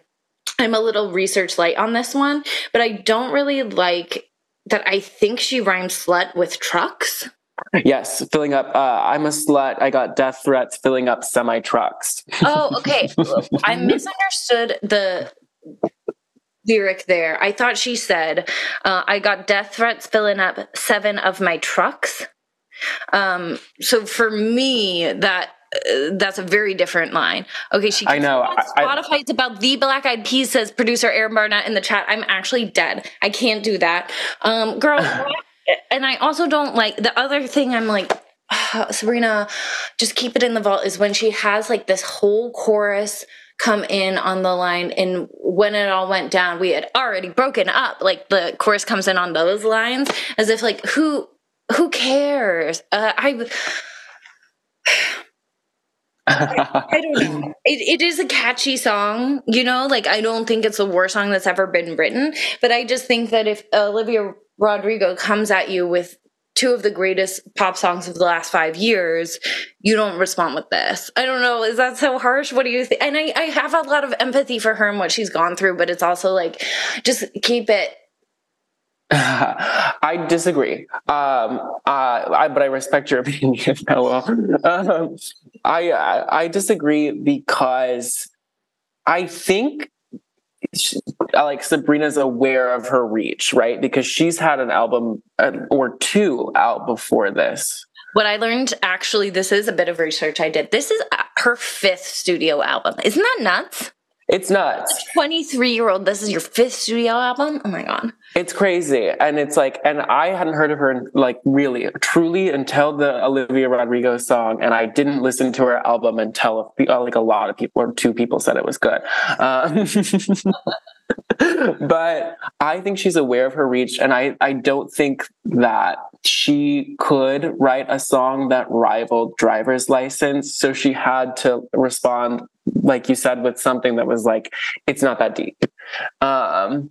I'm a little research light on this one, but I don't really like that I think she rhymes slut with trucks. yes, filling up. Uh, I'm a slut. I got death threats filling up semi trucks. Oh, okay. *laughs* I misunderstood the lyric there. I thought she said, uh, I got death threats filling up seven of my trucks. Um, so for me, that uh, that's a very different line. Okay, she I know. on I- it's about the Black Eyed Peas. Says producer Aaron Barnett in the chat. I'm actually dead. I can't do that, um, girl. *laughs* and I also don't like the other thing. I'm like. *sighs* Sabrina, just keep it in the vault is when she has like this whole chorus come in on the line and when it all went down we had already broken up like the chorus comes in on those lines as if like who who cares uh, i *sighs* I don't know. It, it is a catchy song, you know. Like I don't think it's the worst song that's ever been written, but I just think that if Olivia Rodrigo comes at you with two of the greatest pop songs of the last five years, you don't respond with this. I don't know. Is that so harsh? What do you think? And I, I have a lot of empathy for her and what she's gone through, but it's also like, just keep it. *laughs* I disagree. Um, uh, I, but I respect your *laughs* opinion. Hello. Um, I, I I disagree because I think she, like Sabrina's aware of her reach, right? Because she's had an album uh, or two out before this. What I learned actually, this is a bit of research I did. This is uh, her fifth studio album. Isn't that nuts? It's nuts. 23 year old, this is your fifth studio album? Oh my God. It's crazy. And it's like, and I hadn't heard of her like really, truly until the Olivia Rodrigo song. And I didn't listen to her album until like a lot of people or two people said it was good. Um, *laughs* but I think she's aware of her reach. And I, I don't think that she could write a song that rivaled driver's license. So she had to respond, like you said, with something that was like, it's not that deep. Um,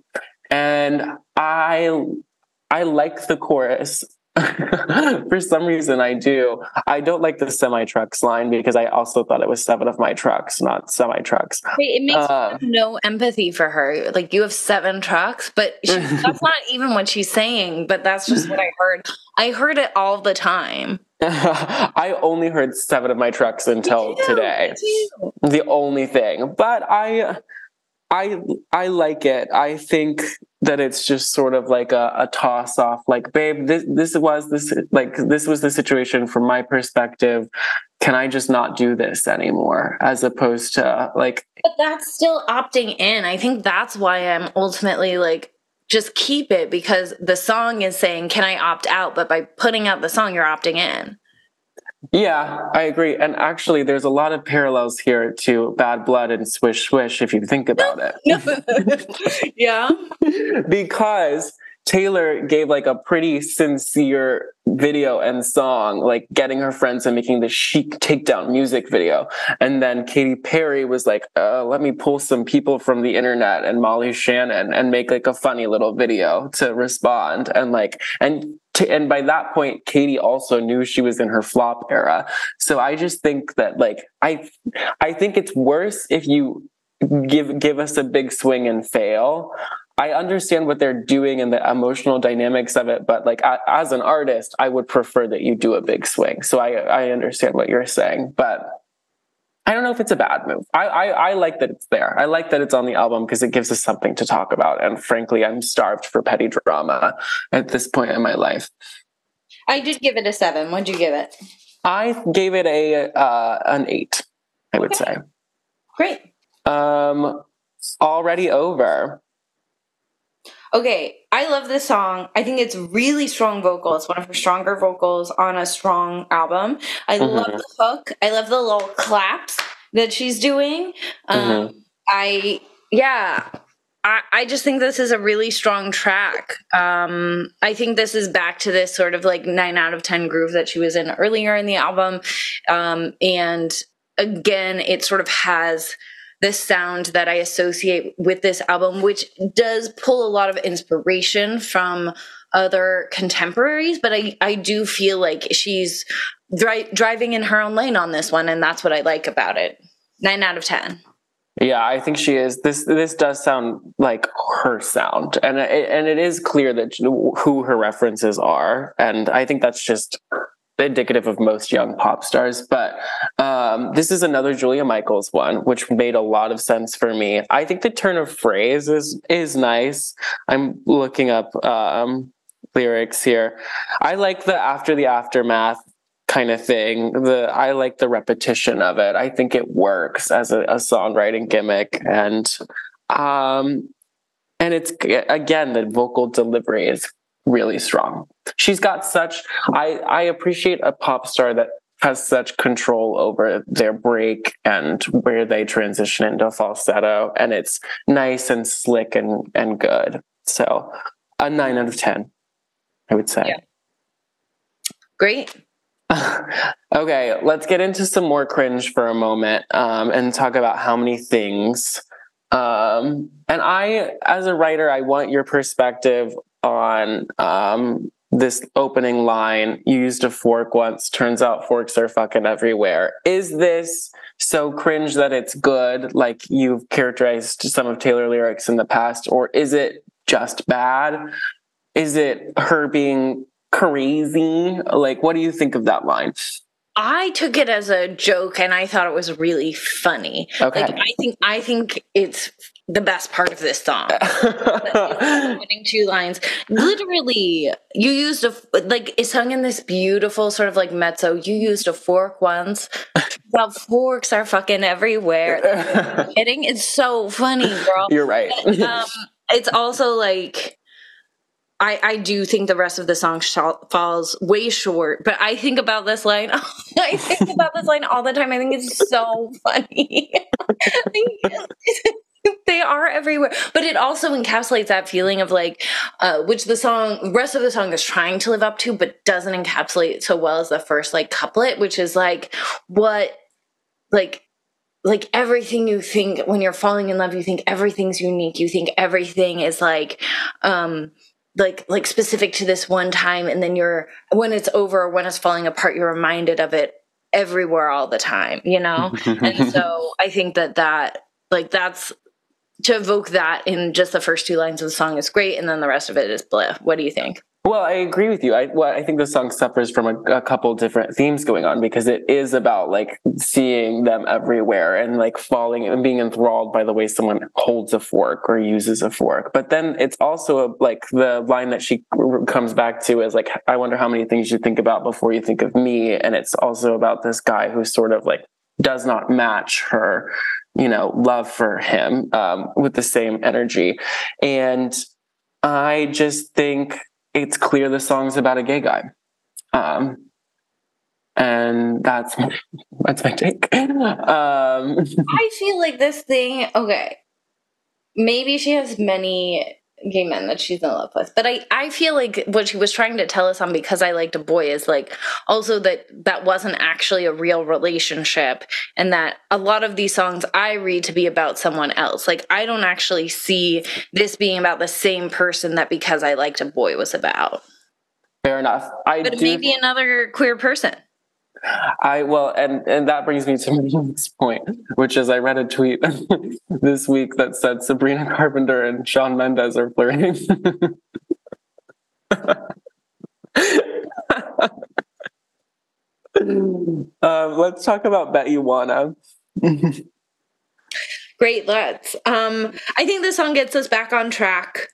and I I like the chorus. *laughs* For some reason, I do. I don't like the semi trucks line because I also thought it was seven of my trucks, not semi trucks. It makes Uh. no empathy for her. Like you have seven trucks, but she, *laughs* that's not even what she's saying. But that's just what I heard. I heard it all the time. *laughs* I only heard seven of my trucks until too, today. The only thing, but I, I I like it. I think that it's just sort of like a, a toss off. Like, babe, this this was this like this was the situation from my perspective. Can I just not do this anymore? As opposed to like, but that's still opting in. I think that's why I'm ultimately like just keep it because the song is saying, "Can I opt out?" But by putting out the song, you're opting in. Yeah, I agree. And actually, there's a lot of parallels here to Bad Blood and Swish Swish if you think about *laughs* it. yeah. *laughs* because Taylor gave like a pretty sincere video and song, like getting her friends and making the chic takedown music video. And then Katy Perry was like, uh, let me pull some people from the internet and Molly Shannon and make like a funny little video to respond. And like, and and by that point Katy also knew she was in her flop era so i just think that like i i think it's worse if you give give us a big swing and fail I understand what they're doing and the emotional dynamics of it, but like as an artist, I would prefer that you do a big swing. So I I understand what you're saying, but I don't know if it's a bad move. I I, I like that it's there. I like that it's on the album because it gives us something to talk about. And frankly, I'm starved for petty drama at this point in my life. I did give it a seven. What'd you give it? I gave it a uh, an eight. I okay. would say. Great. Um, already over. Okay, I love this song. I think it's really strong vocal. It's one of her stronger vocals on a strong album. I mm-hmm. love the hook. I love the little claps that she's doing. Um, mm-hmm. I yeah. I, I just think this is a really strong track. Um, I think this is back to this sort of like nine out of 10 groove that she was in earlier in the album. Um, and again, it sort of has the sound that I associate with this album, which does pull a lot of inspiration from other contemporaries, but I, I do feel like she's dri- driving in her own lane on this one, and that's what I like about it. Nine out of 10. Yeah, I think she is. This this does sound like her sound, and it, and it is clear that who her references are, and I think that's just indicative of most young pop stars. But um, this is another Julia Michaels one, which made a lot of sense for me. I think the turn of phrase is is nice. I'm looking up um, lyrics here. I like the after the aftermath kind of thing. The I like the repetition of it. I think it works as a, a songwriting gimmick, and um, and it's again the vocal delivery is really strong. She's got such I I appreciate a pop star that has such control over their break and where they transition into falsetto and it's nice and slick and and good. So a 9 out of 10 I would say. Yeah. Great. *laughs* okay, let's get into some more cringe for a moment um, and talk about how many things. Um, and I, as a writer, I want your perspective on um, this opening line you used a fork once. Turns out forks are fucking everywhere. Is this so cringe that it's good like you've characterized some of taylor lyrics in the past or is it just bad? Is it her being crazy? Like what do you think of that line? I took it as a joke and I thought it was really funny. Okay. Like I think I think it's the best part of this song. *laughs* Winning two lines. Literally, you used a like it's sung in this beautiful sort of like mezzo. You used a fork once. *laughs* Well, forks are fucking everywhere. *laughs* kidding? It's so funny, girl. You're right. But, um, it's also like I, I do think the rest of the song sh- falls way short, but I think about this line. I think about this line all the time. I think it's so funny. *laughs* they are everywhere, but it also encapsulates that feeling of like, uh, which the song, rest of the song is trying to live up to, but doesn't encapsulate so well as the first like couplet, which is like what, like like everything you think when you're falling in love you think everything's unique. You think everything is like um like like specific to this one time and then you're when it's over when it's falling apart you're reminded of it everywhere all the time you know? *laughs* And so i think that that like that's to evoke that in just the first two lines of the song is great and then the rest of it is blah what do you think Well, I agree with you. I well, I think the song suffers from a, a, couple different themes going on because it is about like seeing them everywhere and like falling and being enthralled by the way someone holds a fork or uses a fork. But then it's also a, like the line that she comes back to is like, "I wonder how many things you think about before you think of me," and it's also about this guy who sort of like does not match her, you know, love for him um, with the same energy, and I just think it's clear the song's about a gay guy. Um, and that's *laughs* that's my take. *laughs* Um, *laughs* I feel like this thing. Okay, maybe she has many gay men that she's in love with, but I I feel like what she was trying to tell us on because I liked a boy is like also that that wasn't actually a real relationship, and that a lot of these songs I read to be about someone else. Like I don't actually see this being about the same person that because I liked a boy was about. Fair enough. I but do, maybe another queer person. I well, and and that brings me to *laughs* my next point, which is I read a tweet *laughs* this week that said Sabrina Carpenter and Shawn Mendes are flirting. um, *laughs* let's talk about Bet You Wanna. Great, let's. Um, I think the song gets us back on track.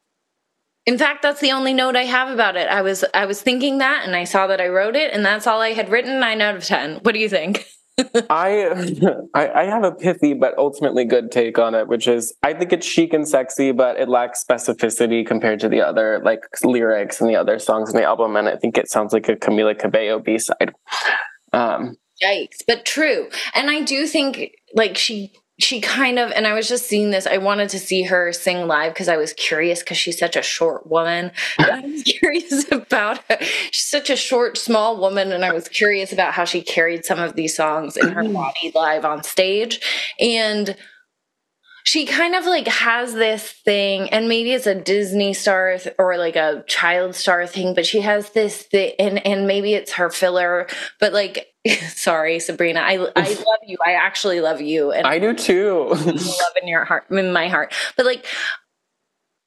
In fact, that's the only note I have about it. I was I was thinking that and I saw that I wrote it and that's all I had written 9 out of 10. What do you think? *laughs* I, I have a pithy but ultimately good take on it, which is I think it's chic and sexy, but it lacks specificity compared to the other like lyrics and the other songs in the album, and I think it sounds like a Camila Cabello B side. Um, Yikes! But true, and I do think like she she kind of and i was just seeing this i wanted to see her sing live because i was curious because she's such a short woman. *laughs* I was curious *laughs* about her. She's such a short small woman and i was curious about how she carried some of these songs in her mm-hmm. body live on stage. And she kind of like has this thing and maybe it's a disney star th- or like a child star thing but she has this thing and and maybe it's her filler but like *laughs* sorry sabrina. I i *laughs* love you. I actually love you and i do too. Love *laughs* in your heart in my heart. But like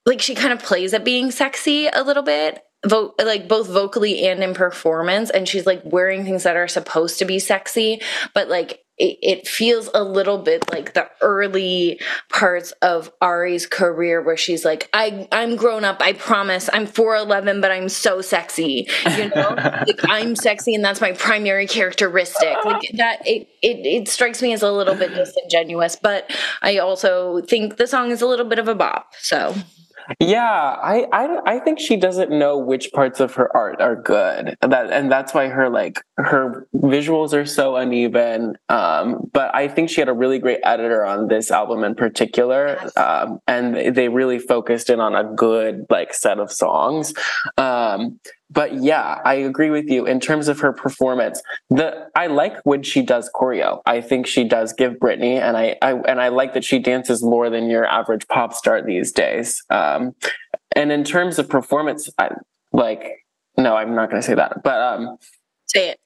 like she kind of plays at being sexy a little bit vo- like both vocally and in performance and she's like wearing things that are supposed to be sexy but like it, it, feels a little bit like the early parts of Ari's career where she's like, I, I'm grown up, I promise. I'm 4'11, but I'm so sexy. You know? *laughs* like I'm sexy and that's my primary characteristic. *laughs* Like that it, it it strikes me as a little bit disingenuous, but I also think the song is a little bit of a bop. So yeah, I, I I think she doesn't know which parts of her art are good. That and that's why her like her visuals are so uneven. Um, but I think she had a really great editor on this album in particular, um, and they really focused in on a good like set of songs. Um, but yeah, I agree with you in terms of her performance. The I like when she does choreo. I think she does give Britney, and I, I and I like that she dances more than your average pop star these days. Um, and in terms of performance, I like no, I'm not going to say that, but um, say it.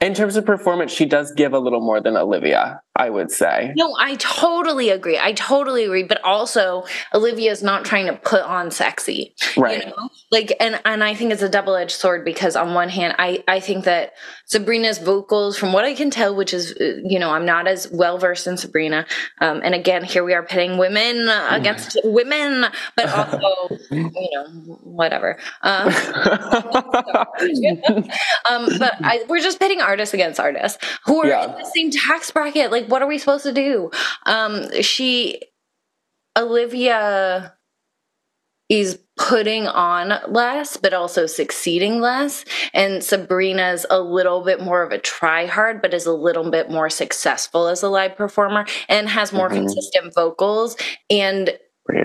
In terms of performance, she does give a little more than Olivia, I would say. No, I totally agree. I totally agree. But also, Olivia's not trying to put on sexy. Right. You know? Like, and, and I think it's a double edged sword because, on one hand, I, I think that Sabrina's vocals, from what I can tell, which is, you know, I'm not as well versed in Sabrina. Um, and again, here we are pitting women against women, but *laughs* also, you know, whatever. Um, *laughs* *laughs* um, but I, we're just pitting artists against artists who are yeah. in the same tax bracket. Like, what are we supposed to do? Um, she, Olivia is putting on less, but also succeeding less. And Sabrina's a little bit more of a try hard, but is a little bit more successful as a live performer and has more mm-hmm. consistent vocals and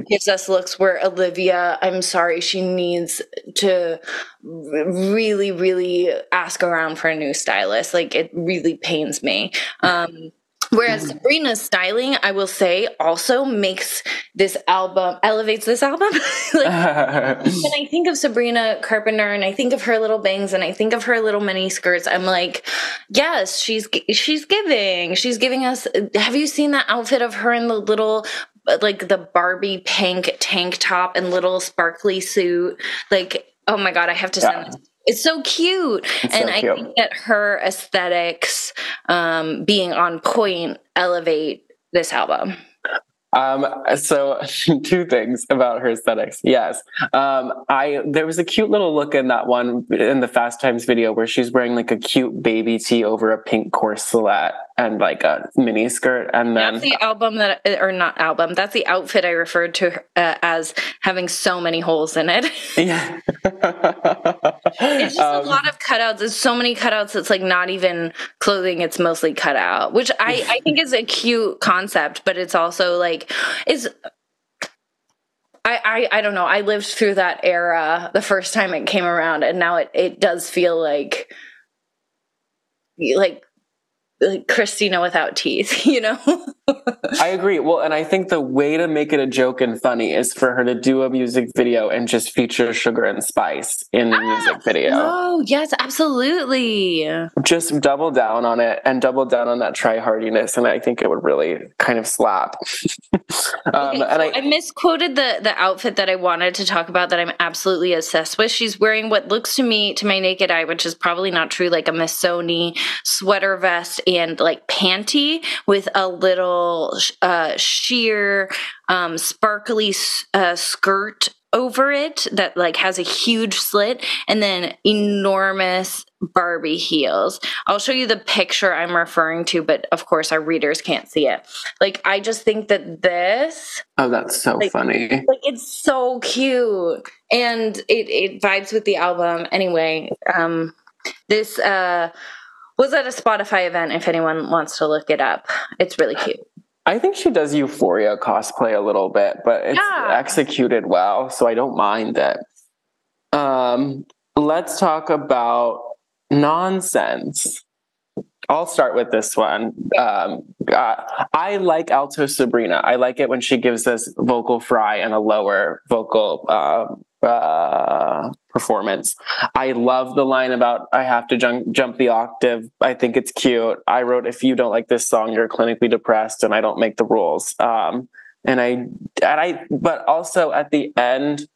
gives us looks where Olivia, I'm sorry, she needs to really, really ask around for a new stylist. Like it really pains me. Um, Whereas mm. Sabrina's styling, I will say, also makes this album elevates this album. *laughs* like, *laughs* when I think of Sabrina Carpenter and I think of her little bangs and I think of her little mini skirts, I'm like, yes, she's she's giving. She's giving us. Have you seen that outfit of her in the little like the Barbie pink tank top and little sparkly suit? Like Oh my god, I have to Yeah. send this. It's so cute. It's and so I cute. think that her aesthetics um, being on point elevate this album. Um, so *laughs* two things about her aesthetics. Yes. Um, I there was a cute little look in that one in the Fast Times video where she's wearing like a cute baby tee over a pink corselet and like a mini skirt, and then That's the album that, or not album. That's the outfit I referred to uh, as having so many holes in it. *laughs* yeah. It's just Um, a lot of cutouts. There's so many cutouts. It's like not even clothing. It's mostly cut out, which I, I think is a cute concept, but it's also like is. I, I I don't know. I lived through that era the first time it came around, and now it, it does feel like like like Christina without teeth, *laughs* you know? I agree. Well, and I think the way to make it a joke and funny is for her to do a music video and just feature sugar and spice in the music video. oh yes, absolutely. Just double down on it and double down on that try hardiness, and I think it would really kind of slap. *laughs* um, Okay, and so I, I, misquoted the the outfit that I wanted to talk about that I'm absolutely obsessed with. She's wearing what looks to me, to my naked eye, which is probably not true, like a Missoni sweater vest and like panty with a little uh, sheer, um, sparkly uh, skirt over it that like has a huge slit and then enormous Barbie heels. I'll show you the picture I'm referring to, but of course our readers can't see it. Like I just think that this oh, that's so like- funny. like it's so cute and it it vibes with the album anyway. Um this uh was at a Spotify event if anyone wants to look it up. It's really cute. I think she does Euphoria cosplay a little bit, but it's Yeah. executed well, so I don't mind it. Um, let's talk about nonsense. I'll start with this one. Um, uh, I like alto Sabrina. I like it when she gives us vocal fry and a lower vocal uh, uh, performance. I love the line about I have to jump, jump the octave. I think it's cute. I wrote, if you don't like this song, you're clinically depressed, and I don't make the rules. Um, and I, and I, but also at the end,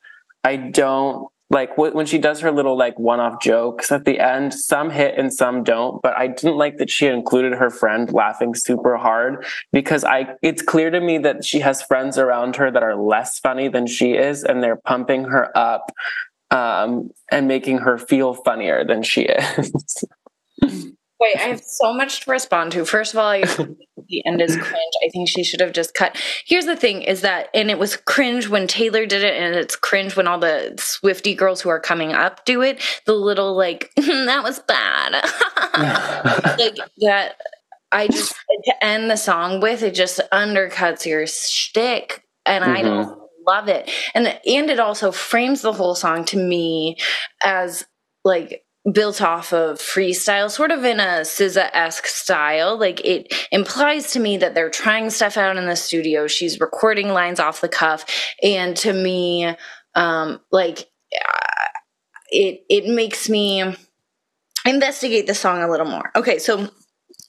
I don't like wh- when she does her little like one-off jokes at the end. Some hit and some don't. But I didn't like that she included her friend laughing super hard because I. It's clear to me that she has friends around her that are less funny than she is, and they're pumping her up um, and making her feel funnier than she is. Wait, I have so much to respond to. First of all, I *laughs* the end is cringe. I think she should have just cut. Here's the thing is that, and it was cringe when Taylor did it, and it's cringe when all the Swifty girls who are coming up do it. The little, like, *laughs* that was bad. *laughs* like, that, I just, to end the song with, it just undercuts your shtick. And I don't love it. And, and it also frames the whole song to me as, like, built off of freestyle, sort of in a SZA esque style. Like it implies to me that they're trying stuff out in the studio. She's recording lines off the cuff, and to me, um, like uh, it it makes me investigate the song a little more. Okay, so.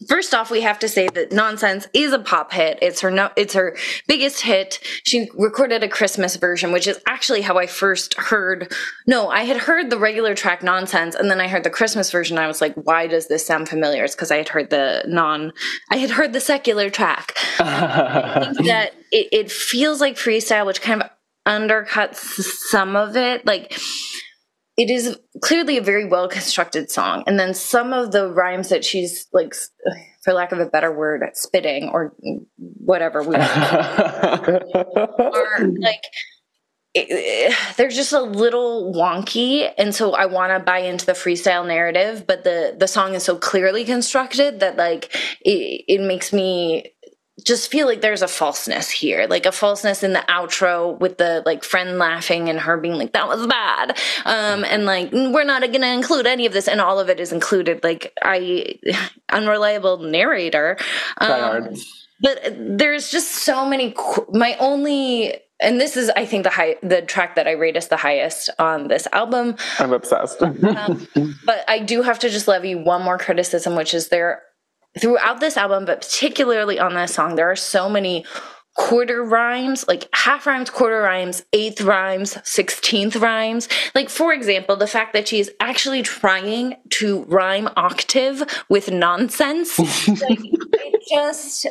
First off, we have to say that "Nonsense" is a pop hit. It's her no, it's her biggest hit. She recorded a Christmas version, which is actually how I first heard. No, I had heard the regular track "Nonsense," and then I heard the Christmas version. I was like, "Why does this sound familiar?" It's because I had heard the non, I had heard the secular track. *laughs* that it, it feels like freestyle, which kind of undercuts some of it. Like it is clearly a very well constructed song, and then some of the rhymes that she's like, for lack of a better word, spitting or whatever we *laughs* are like. It, it- they're just a little wonky and so i want to buy into the freestyle narrative but the the song is so clearly constructed that like it, it makes me just feel like there's a falseness here like a falseness in the outro with the like friend laughing and her being like that was bad. Um and like we're not gonna include any of this. And all of it is included like i *sighs* unreliable narrator. Um, but there's just so many qu- my only and this is i think the high the track that i rate as the highest on this album. I'm obsessed. um, but I do have to just levy one more criticism, which is there throughout this album, but particularly on this song, there are so many quarter rhymes, like half rhymes, quarter rhymes, eighth rhymes, sixteenth rhymes. Like, for example, the fact that she's actually trying to rhyme octave with nonsense. *laughs* like, it just.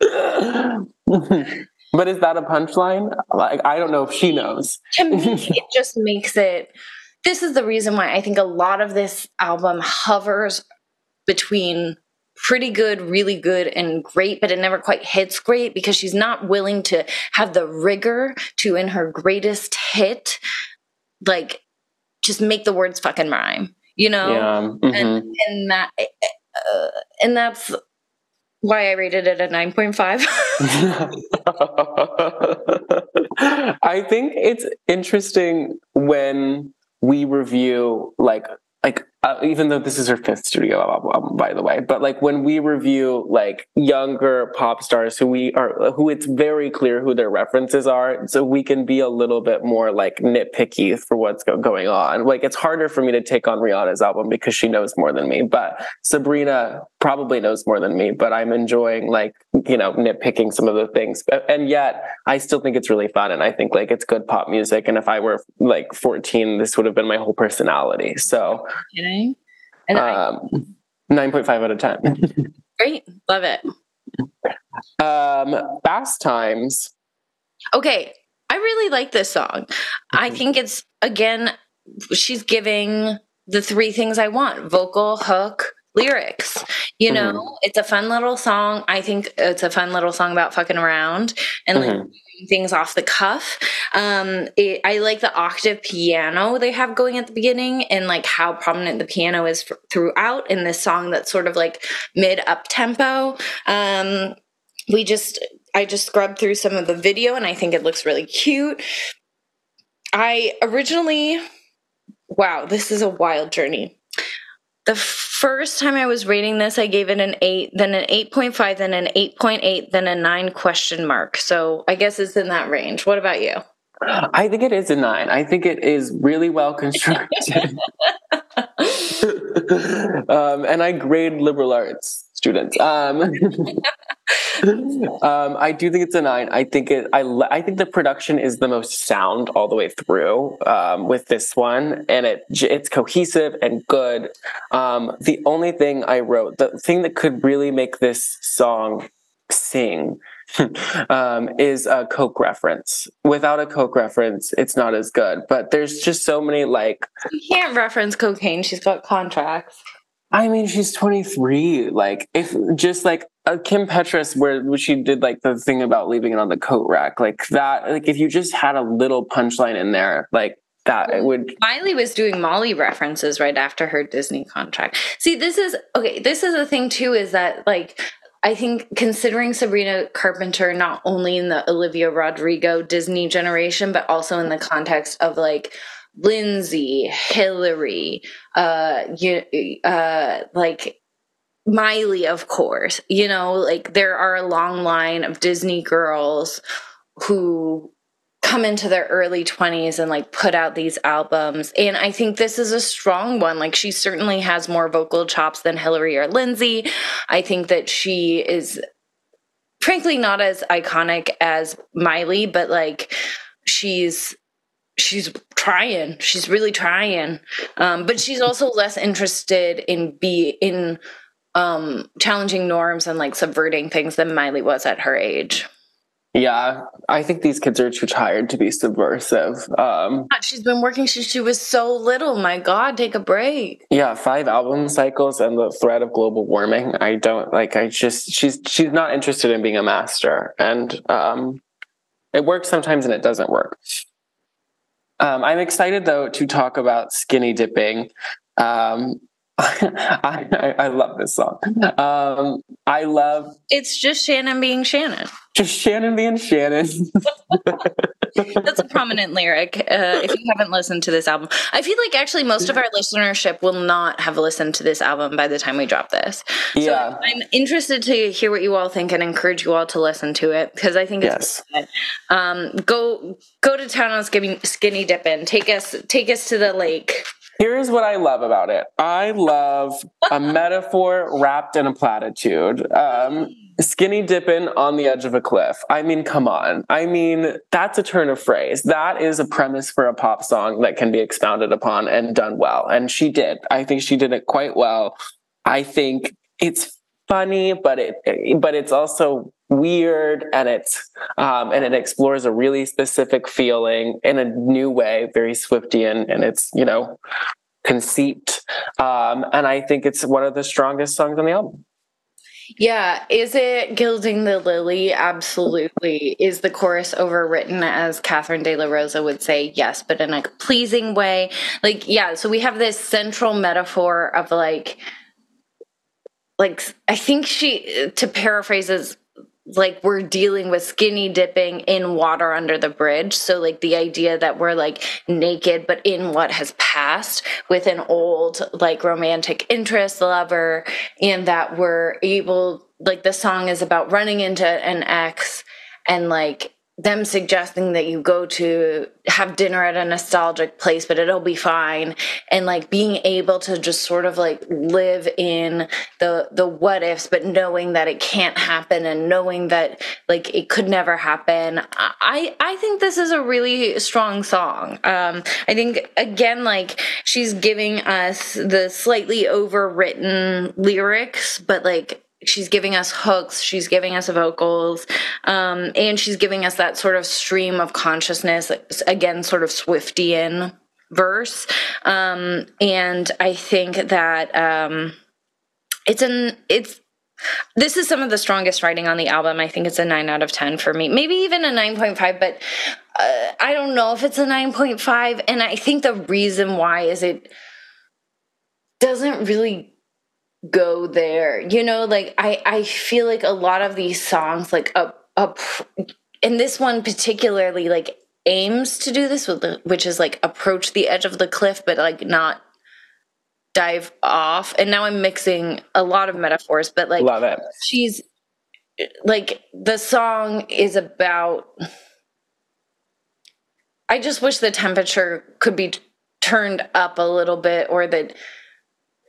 *laughs* but is that a punchline? Like, I don't know if she knows. to me, *laughs* it just makes it. This is the reason why I think a lot of this album hovers between pretty good, really good, and great, but it never quite hits great because she's not willing to have the rigor to, in her greatest hit, like just make the words fucking rhyme, you know? Yeah. mhm. And and that uh, and that's why I rated it a nine point five. *laughs* *laughs* I think it's interesting when we review like like uh, even though this is her fifth studio album by the way but like when we review like younger pop stars who we are who it's very clear who their references are so we can be a little bit more like nitpicky for what's go- going on. Like it's harder for me to take on rihanna's album because she knows more than me but sabrina probably knows more than me but i'm enjoying like you know nitpicking some of the things. And yet i still think it's really fun and i think like it's good pop music and if i were like 14 this would have been my whole personality so And I, um 9.5 out of 10 *laughs* great, love it. um fast times Okay, I really like this song. I think it's again, she's giving the three things I want: vocal, hook, lyrics. You know, it's a fun little song. I think it's a fun little song about fucking around and like Mhm. doing things off the cuff. Um, it, I like the octave piano they have going at the beginning and like how prominent the piano is throughout in this song that's sort of like mid up tempo. Um, we just I just scrubbed through some of the video and I think it looks really cute. I originally wow, this is a wild journey. The first time I was reading this, I gave it an 8, then an 8.5, then an 8.8, then a 9 question mark. So I guess it's in that range. What about you? i think it is a nine i think it is really well *laughs* constructed *laughs* um, and I grade liberal arts students. Um, *laughs* um, I do think it's a nine. I think it. I I think the production is the most sound all the way through um, with this one, and it it's cohesive and good. Um, the only thing I wrote, the thing that could really make this song sing. *laughs* um, is a Coke reference. Without a Coke reference, it's not as good. But there's just so many like You can't reference cocaine. She's got contracts. I mean, she's 23. Like, if just like uh, Kim Petras, where she did like the thing about leaving it on the coat rack, like that, like if you just had a little punchline in there, like that, it would. Miley was doing Molly references right after her Disney contract. See, this is okay. This is the thing too, is that like I think considering Sabrina Carpenter not only in the Olivia Rodrigo Disney generation, but also in the context of like Lindsay, Hilary, uh, you, uh, like Miley, of course. You know, like there are a long line of Disney girls who come into their early 20s and like put out these albums and i think this is a strong one like she certainly has more vocal chops than hilary or lindsay i think that she is frankly not as iconic as miley but like she's she's trying she's really trying um, but she's also less interested in be in um challenging norms and like subverting things than miley was at her age Yeah, I think these kids are too tired to be subversive. Um, She's been working since she was so little. My God, take a break. yeah, five album cycles and the threat of global warming. I don't like. I just she's she's not interested in being a master, and um, it works sometimes and it doesn't work. Um, I'm excited though to talk about skinny dipping. Um, I, *laughs* I, I love this song. Um, I love It's just Shannon being Shannon. just Shannon being Shannon. *laughs* That's a prominent lyric. Uh, if you haven't listened to this album, I feel like actually most of our listenership will not have listened to this album by the time we drop this. yeah. I'm interested to hear what you all think and encourage you all to listen to it because I think it's Yes. um, go go to town on skinny, skinny dipping. Take us take us to the lake. Here's what I love about it. I love a *laughs* metaphor wrapped in a platitude. Um, Skinny dipping on the edge of a cliff. I mean, come on. I mean, that's a turn of phrase. That is a premise for a pop song that can be expounded upon and done well. And she did. I think she did it quite well. I think it's funny, but it but it's also weird and it's um, and it explores a really specific feeling in a new way, very Swiftian, and and it's you know conceit. Um, and I think it's one of the strongest songs on the album. Yeah. Is it Gilding the Lily? Absolutely. Is the chorus overwritten, as Catherine De La Rosa would say? Yes, but in a pleasing way. Like, yeah. So we have this central metaphor of like, like, I think she, to paraphrase as like we're dealing with skinny dipping in water under the bridge. So, like the idea that we're like naked, but in what has passed with an old, like romantic interest lover, and that we're able, like the song is about running into an ex and like them suggesting that you go to have dinner at a nostalgic place but it'll be fine. And like being able to just sort of like live in the the what ifs but knowing that it can't happen and knowing that like it could never happen. I i think this is a really strong song. Um i think again like she's giving us the slightly overwritten lyrics but like she's giving us hooks she's giving us vocals um, and she's giving us that sort of stream of consciousness again sort of swiftian verse. Um, and i think that um, it's an it's this is some of the strongest writing on the album. I think it's a 9 out of 10 for me. Maybe even a 9.5 but uh, i don't know if it's a 9.5 and i think the reason why is it doesn't really go there. You know, like I I feel like a lot of these songs like up up and this one particularly like aims to do this with the, which is like approach the edge of the cliff but like not dive off. And now I'm mixing a lot of metaphors, but like Love it. she's like the song is about I just wish the temperature could be turned up a little bit or that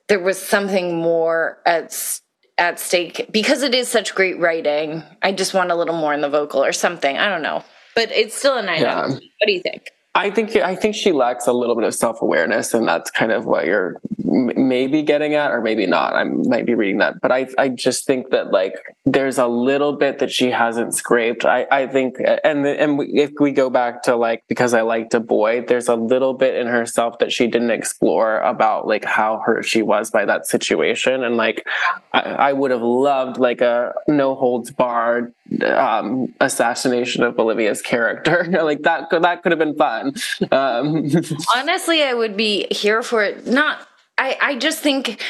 there was something more at at stake because it is such great writing. I just want a little more in the vocal or something. I don't know, but it's still a nine. Yeah. What do you think? I think I think she lacks a little bit of self awareness, and that's kind of what you're maybe getting at, or maybe not. I might be reading that, but I I just think that like there's a little bit that she hasn't scraped. I I think, and and if we go back to like because I liked a boy, there's a little bit in herself that she didn't explore about like how hurt she was by that situation, and like I, I would have loved like a no holds barred um, assassination of Olivia's character. *laughs* like that that could have been fun. Um, *laughs* Honestly, I would be here for it. Not, I, I just think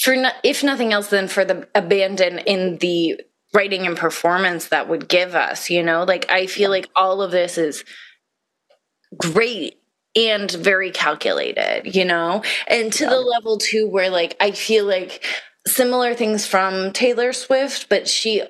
for no, if nothing else, than for the abandon in the writing and performance that would give us. You know, like I feel like all of this is great and very calculated. You know, and to yeah. the level too where like I feel like similar things from Taylor Swift, but she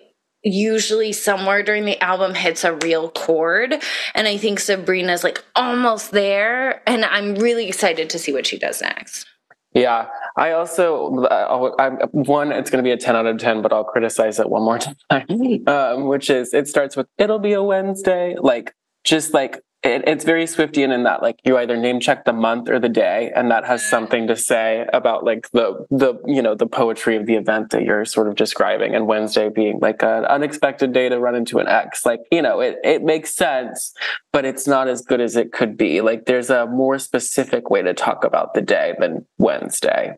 usually somewhere during the album hits a real chord. And i think sabrina's like almost there. And i'm really excited to see what she does next. Yeah. I also uh, I'm, one it's going to be a 10 out of 10 but i'll criticize it one more *laughs* time. Um, which is it starts with it'll be a wednesday. Like just like it, it's very Swiftian in that like you either name check the month or the day, and that has something to say about like the the you know the poetry of the event that you're sort of describing. And Wednesday being like an unexpected day to run into an ex, like you know it it makes sense, but it's not as good as it could be. Like there's a more specific way to talk about the day than Wednesday,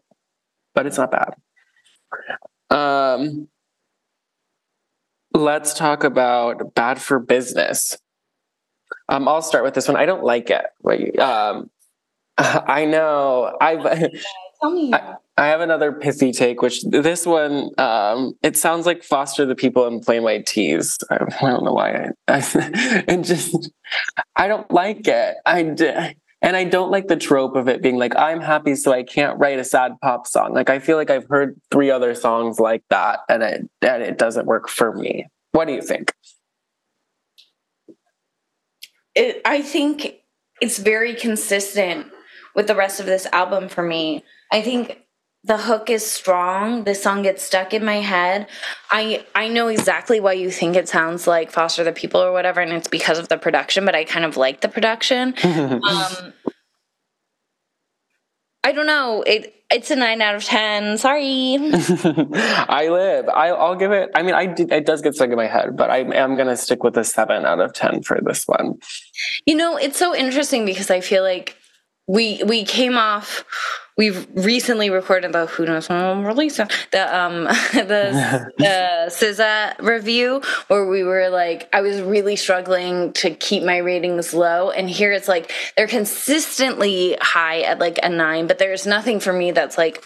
but it's not bad. Um, let's talk about bad for business. Um, I'll start with this one. I don't like it. Um, *laughs* I know. I've. Tell me. I, I, have another pithy take, which this one, um, it sounds like Foster the People in Plain White T's. I, *laughs* I don't know why. I, I *laughs* and just, I don't like it. I and I don't like the trope of it being like, I'm happy, so I can't write a sad pop song. Like I feel like I've heard three other songs like that, and it and it doesn't work for me. What do you think? It, I think it's very consistent with the rest of this album for me. I think the hook is strong. The song gets stuck in my head. I I know exactly why you think it sounds like Foster the People or whatever, and it's because of the production. But I kind of like the production. *laughs* um, I don't know. It it's a nine out of ten. Sorry. *laughs* I live. I, will give it. I mean, I it does get stuck in my head, but I am gonna stick with a seven out of ten for this one. You know, it's so interesting because I feel like we we came off we've recently recorded the who knows when we'll release it the um *laughs* the *laughs* uh SZA review where we were like I was really struggling to keep my ratings low. And here it's like they're consistently high at like a 9 but there's nothing for me that's like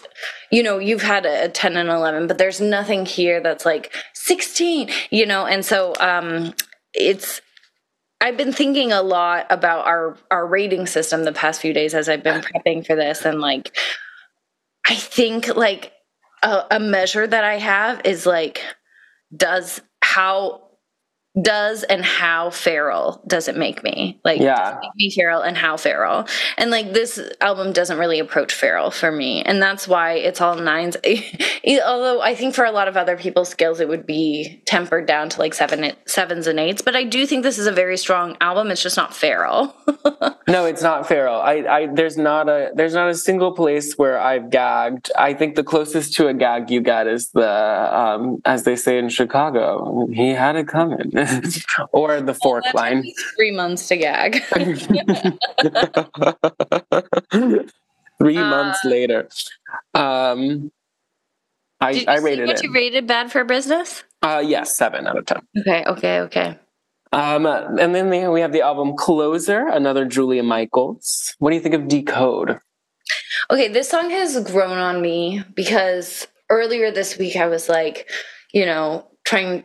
you know you've had a 10 and 11 but there's nothing here that's like 16 you know? And so um it's I've been thinking a lot about our our rating system the past few days as I've been uh. prepping for this and like I think like a, a measure that I have is like does how does and how feral does it make me? Like yeah. make me feral and how feral? And like this album doesn't really approach feral for me. And that's why it's all nines. *laughs* Although i think for a lot of other people's skills it would be tempered down to like seven sevens and eights. But i do think this is a very strong album. It's just not feral. *laughs* No it's not feral. I, I there's not a there's not a single place where i've gagged. I think the closest to a gag you get is the um as they say in chicago he had it coming *laughs* *laughs* or the fork well, line. Three months to gag. *laughs* *laughs* three uh, months later. Um, I, I rated what it. you rated Bad for Business? Uh, yes, seven out of ten. Okay, okay, okay. Um, and then we have the album Closer, another Julia Michaels. What do you think of Decode? Okay, this song has grown on me because earlier this week I was like, you know, trying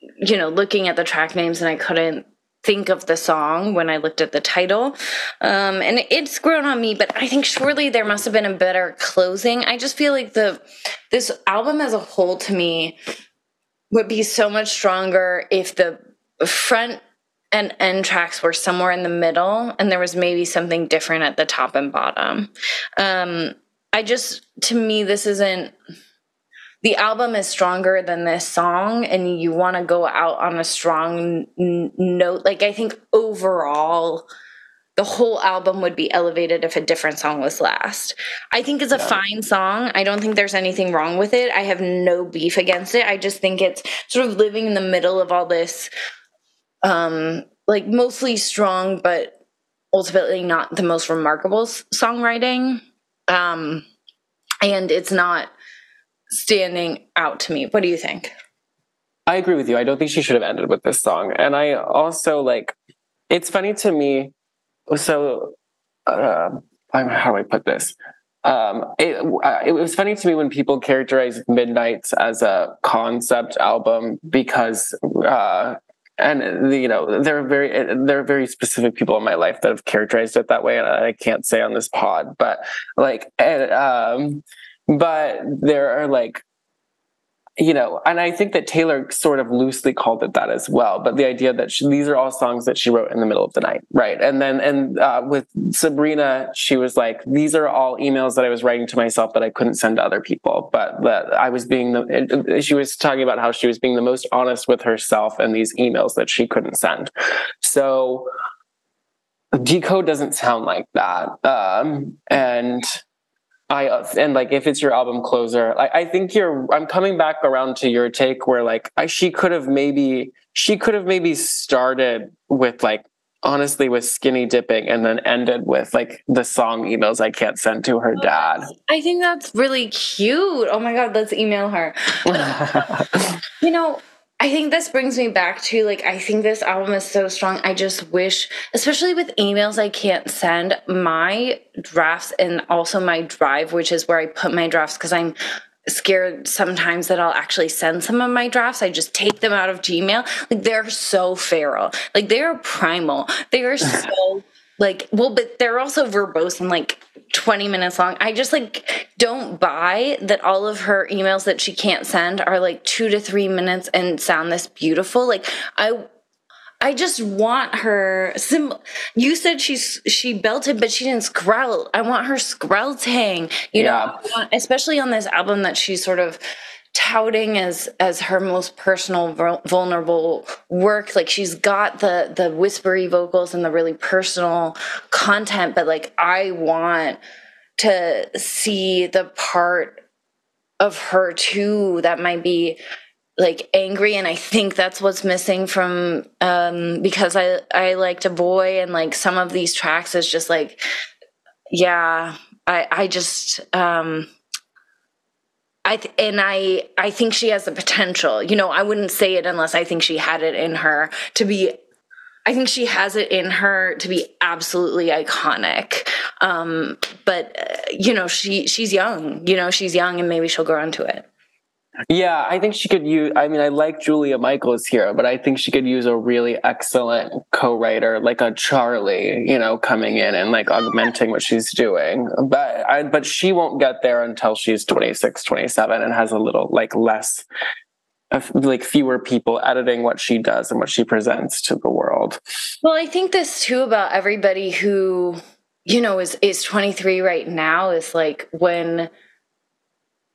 you know, looking at the track names and I couldn't think of the song when I looked at the title. Um, and it's grown on me, but I think surely there must have been a better closing. I just feel like the this album as a whole to me would be so much stronger if the front and end tracks were somewhere in the middle and there was maybe something different at the top and bottom. Um, I just to me this isn't the album is stronger than this song and you want to go out on a strong n- note. Like i think overall the whole album would be elevated if a different song was last. I think it's a yeah. fine song. I don't think there's anything wrong with it. I have no beef against it. I just think it's sort of living in the middle of all this um like mostly strong but ultimately not the most remarkable songwriting. Um and it's not standing out to me. What do you think? I agree with you. I don't think she should have ended with this song. And I also like, it's funny to me. So, uh, how do I put this? Um, it, uh, it was funny to me when people characterized Midnights as a concept album because, uh, and you know, there are very there are very specific people in my life that have characterized it that way, and I can't say on this pod, but like, and, um, but there are like you know, and I think that Taylor sort of loosely called it that as well. But the idea that she, these are all songs that she wrote in the middle of the night, right? And then, and uh, with Sabrina, she was like, these are all emails that I was writing to myself that I couldn't send to other people, but that I was being the. She was talking about how she was being the most honest with herself and these emails that she couldn't send. So, decode doesn't sound like that, um, and I and like if it's your album closer, I, I think you're. I'm coming back around to your take where like I, she could have maybe she could have maybe started with like honestly with skinny dipping and then ended with like the song emails I can't send to her dad. I think that's really cute. Oh my god, let's email her. *laughs* you know, I think this brings me back to like I think this album is so strong. I just wish, especially with emails I can't send, my drafts and also my drive, which is where I put my drafts because I'm scared sometimes that I'll actually send some of my drafts. I just take them out of Gmail. Like they're so feral. Like they're primal. They are *laughs* so like well but they're also verbose and like 20 minutes long i just like don't buy that all of her emails that she can't send are like two to three minutes and sound this beautiful like i I just want her. Sim- you said she's she belted, but she didn't skrelt. I want her skrelting. You yeah. know, especially on this album that she's sort of touting as as her most personal vulnerable work. Like she's got the the whispery vocals and the really personal content but like i want to see the part of her too that might be like angry. And i think that's what's missing from um because i i liked a boy and like some of these tracks is just like yeah i i just um I th- and I I think she has the potential. You know, I wouldn't say it unless I think she had it in her to be I think she has it in her to be absolutely iconic. Um, but uh, you know, she she's young. You know, she's young, and maybe she'll grow into it. Yeah, I think she could use. I mean, I like Julia Michaels here, but I think she could use a really excellent co-writer, like a Charlie, you know, coming in and like augmenting what she's doing. But I, but she won't get there until she's 26, 27 and has a little like less, like fewer people editing what she does and what she presents to the world. Well, I think this too about everybody who you know is is 23 right now is like when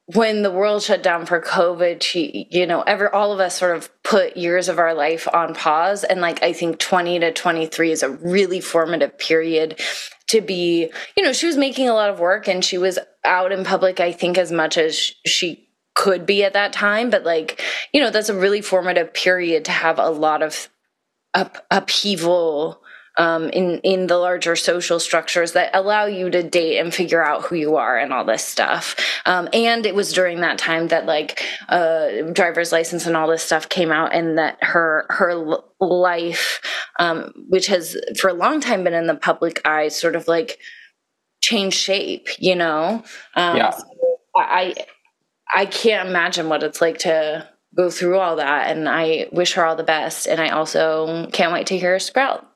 when the world shut down for COVID, she, you know, ever all of us sort of put years of our life on pause. And like I think 20 to 23 is a really formative period to be, you know, she was making a lot of work and she was out in public, I think, as much as she could be at that time. But like, you know, that's a really formative period to have a lot of up, upheaval um, in in the larger social structures that allow you to date and figure out who you are and all this stuff. Um, and it was during that time that like uh, driver's license and all this stuff came out, and that her her life, um, which has for a long time been in the public eye, sort of like changed shape. You know, um, yeah. So I I can't imagine what it's like to go through all that and I wish her all the best and I also can't wait to hear her sprout.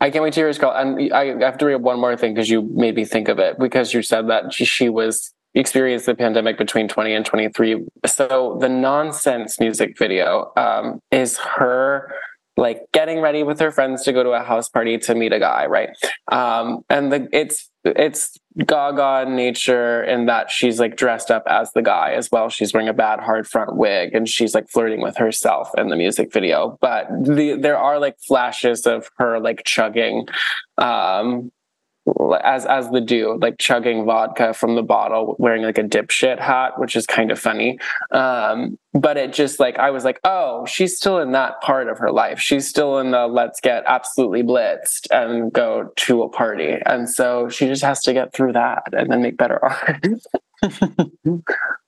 I can't wait to hear his call. And I have to read one more thing because you made me think of it because you said that she was experienced the pandemic between 20 and 23. So the nonsense music video um, is her like getting ready with her friends to go to a house party to meet a guy, right? Um, and the, it's it's Gaga nature in that she's like dressed up as the guy as well. She's wearing a bad hard front wig and she's like flirting with herself in the music video. But the, there are like flashes of her like chugging um, as as the dude, like chugging vodka from the bottle, wearing like a dipshit hat, which is kind of funny. Um, but it just like I was like, oh, she's still in that part of her life. She's still in the let's get absolutely blitzed and go to a party, and so she just has to get through that and then make better *laughs* art.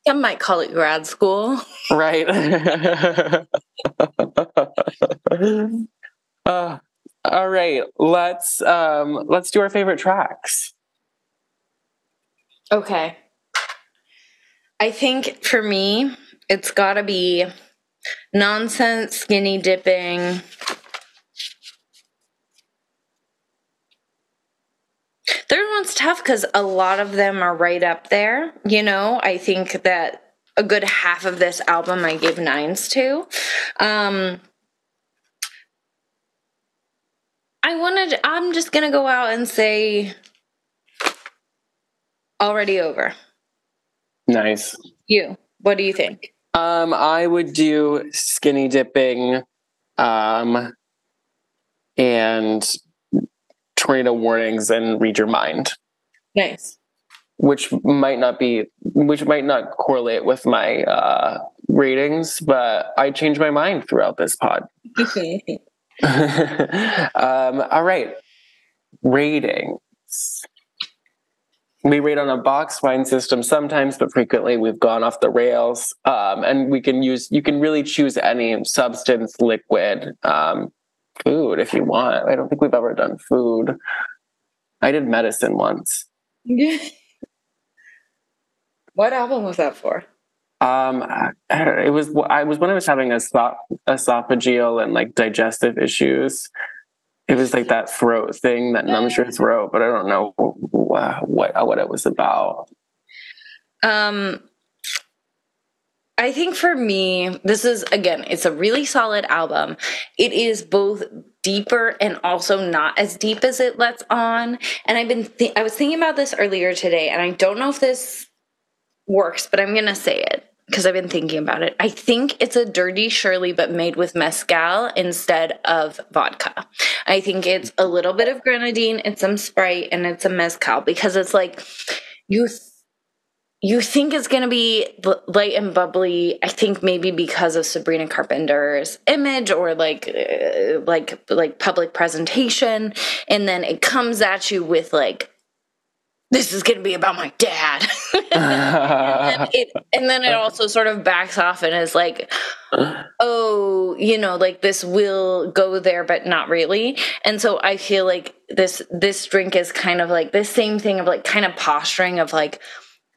Some might call it grad school, right? *laughs* *laughs* uh, all right, let's um let's do our favorite tracks. Okay. I think for me, it's got to be nonsense skinny dipping. Third one's tough because a lot of them are right up there. You know, I think that a good half of this album I gave nines to. Um, I wanted, I'm just going to go out and say already over. Nice. You, what do you think? Um, I would do skinny dipping, um, and tornado warnings and read your mind. Nice. Which might not be, which might not correlate with my uh, ratings, but I change my mind throughout this pod. *laughs* *laughs* um, all right. Ratings. We rate on a box wine system sometimes, but frequently we've gone off the rails. Um, and we can use, you can really choose any substance, liquid, um, food if you want. I don't think we've ever done food. I did medicine once. *laughs* what album was that for? Um, it was I was when I was having esophageal and like digestive issues. It was like that throat thing that numbs your throat, but I don't know what what, what it was about. Um, I think for me, this is again, it's a really solid album. It is both deeper and also not as deep as it lets on. And I've been, th- I was thinking about this earlier today, and I don't know if this works, but I'm gonna say it because I've been thinking about it. I think it's a dirty Shirley, but made with mezcal instead of vodka. I think it's a little bit of grenadine, and some Sprite, and it's a mezcal because it's like you. You think it's going to be light and bubbly i think maybe because of sabrina carpenter's image or like uh, like like public presentation and then it comes at you with like this is going to be about my dad and, it, and then it also sort of backs off and is like oh you know like this will go there but not really and so i feel like this this drink is kind of like this same thing of like kind of posturing of like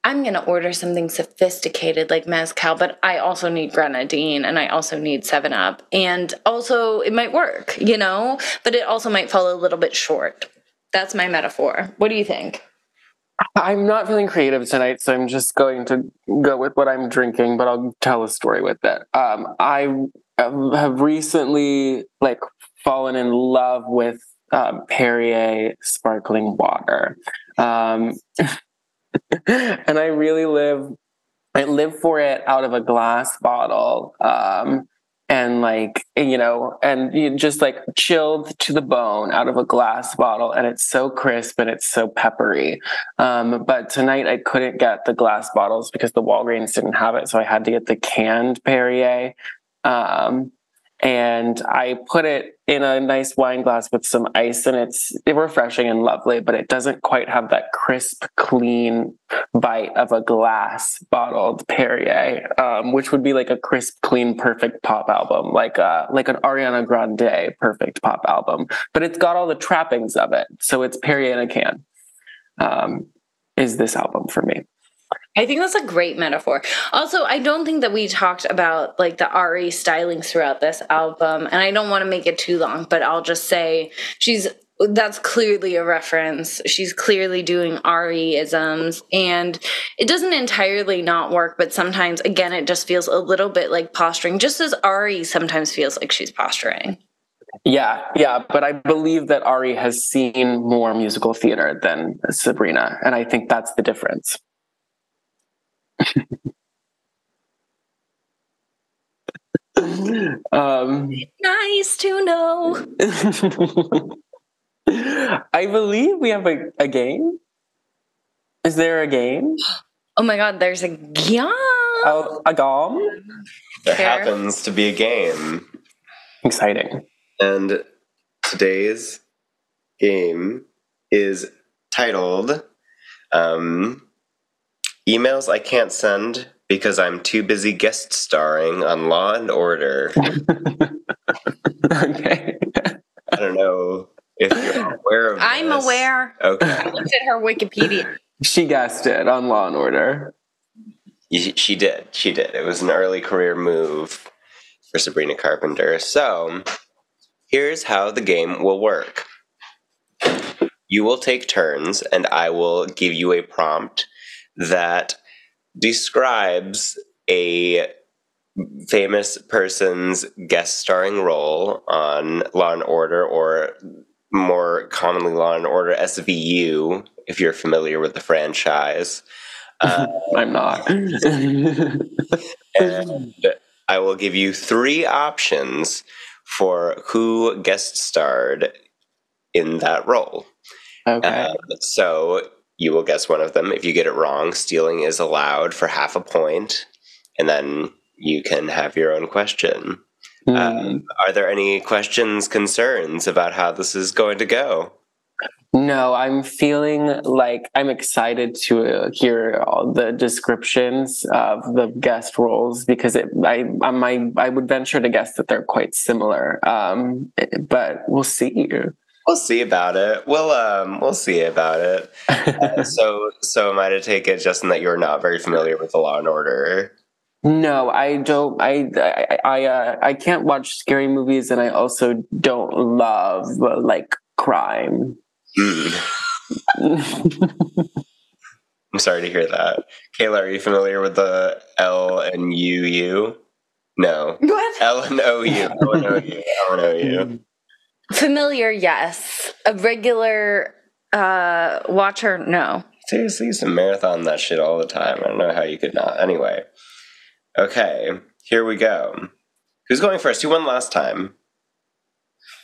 I'm going to order something sophisticated like mezcal, but I also need grenadine and I also need 7 Up. And also, it might work, you know, but it also might fall a little bit short. That's my metaphor. What do you think? I'm not feeling creative tonight, so I'm just going to go with what I'm drinking, but I'll tell a story with it. Um, I have recently like fallen in love with um, Perrier sparkling water. Um, *laughs* and I really live I live for it out of a glass bottle. Um, and like you know and you just like chilled to the bone out of a glass bottle and it's so crisp and it's so peppery. Um, but tonight i couldn't get the glass bottles because the walgreens didn't have it so i had to get the canned perrier. Um, and I put it in a nice wine glass with some ice, and it's refreshing and lovely, but it doesn't quite have that crisp, clean bite of a glass bottled Perrier, um, which would be like a crisp, clean, perfect pop album, like a, uh, like an Ariana Grande perfect pop album. But it's got all the trappings of it, so it's Perrier in a can. Um, is this album for me? I think that's a great metaphor. Also, I don't think that we talked about like the Ari styling throughout this album, and I don't want to make it too long, but I'll just say she's that's clearly a reference. She's clearly doing Ari isms, and it doesn't entirely not work, but sometimes again it just feels a little bit like posturing, just as Ari sometimes feels like she's posturing. Yeah, yeah, but I believe that Ari has seen more musical theater than Sabrina, and I think that's the difference. Um, nice to know. *laughs* I believe we have a, a game. Is there a game? *gasps* Oh my god, there's a game. Oh, a game? There happens to be a game. Exciting. And today's game is titled um, Emails I can't send because I'm too busy guest starring on Law and Order. *laughs* okay. I don't know if you're aware of I'm this. aware. Okay. I looked at her Wikipedia. She guessed it on Law and Order. She did. She did. It was an early career move for Sabrina Carpenter. So, here's how the game will work. You will take turns, and I will give you a prompt that describes a famous person's guest starring role on Law and Order, or more commonly Law and Order SVU, if you're familiar with the franchise. Uh, *laughs* I'm not. *laughs* and I will give you three options for who guest starred in that role. Okay. Uh, so you will guess one of them. If you get it wrong, stealing is allowed for half a point, and then you can have your own question. Mm. Um, are there any questions, concerns about how this is going to go? No, I'm feeling like I'm excited to uh, hear all the descriptions of the guest roles because it, I, I, my, I would venture to guess that they're quite similar. Um, but we'll see. We'll see about it. We'll um we'll see about it. uh, *laughs* so so am I to take it, Justin, that you're not very familiar with the Law and Order? No, I don't. I I I, uh, I can't watch scary movies, and I also don't love uh, like crime. Mm. *laughs* I'm sorry to hear that. Kaela, are you familiar with the L and U U? No. What? L and O U. L and O U. L and O U. Familiar, yes. A regular uh watcher, no. Seriously, you used to marathon that shit all the time. I don't know how you could not. Anyway. Okay, here we go. Who's going first? Who won last time?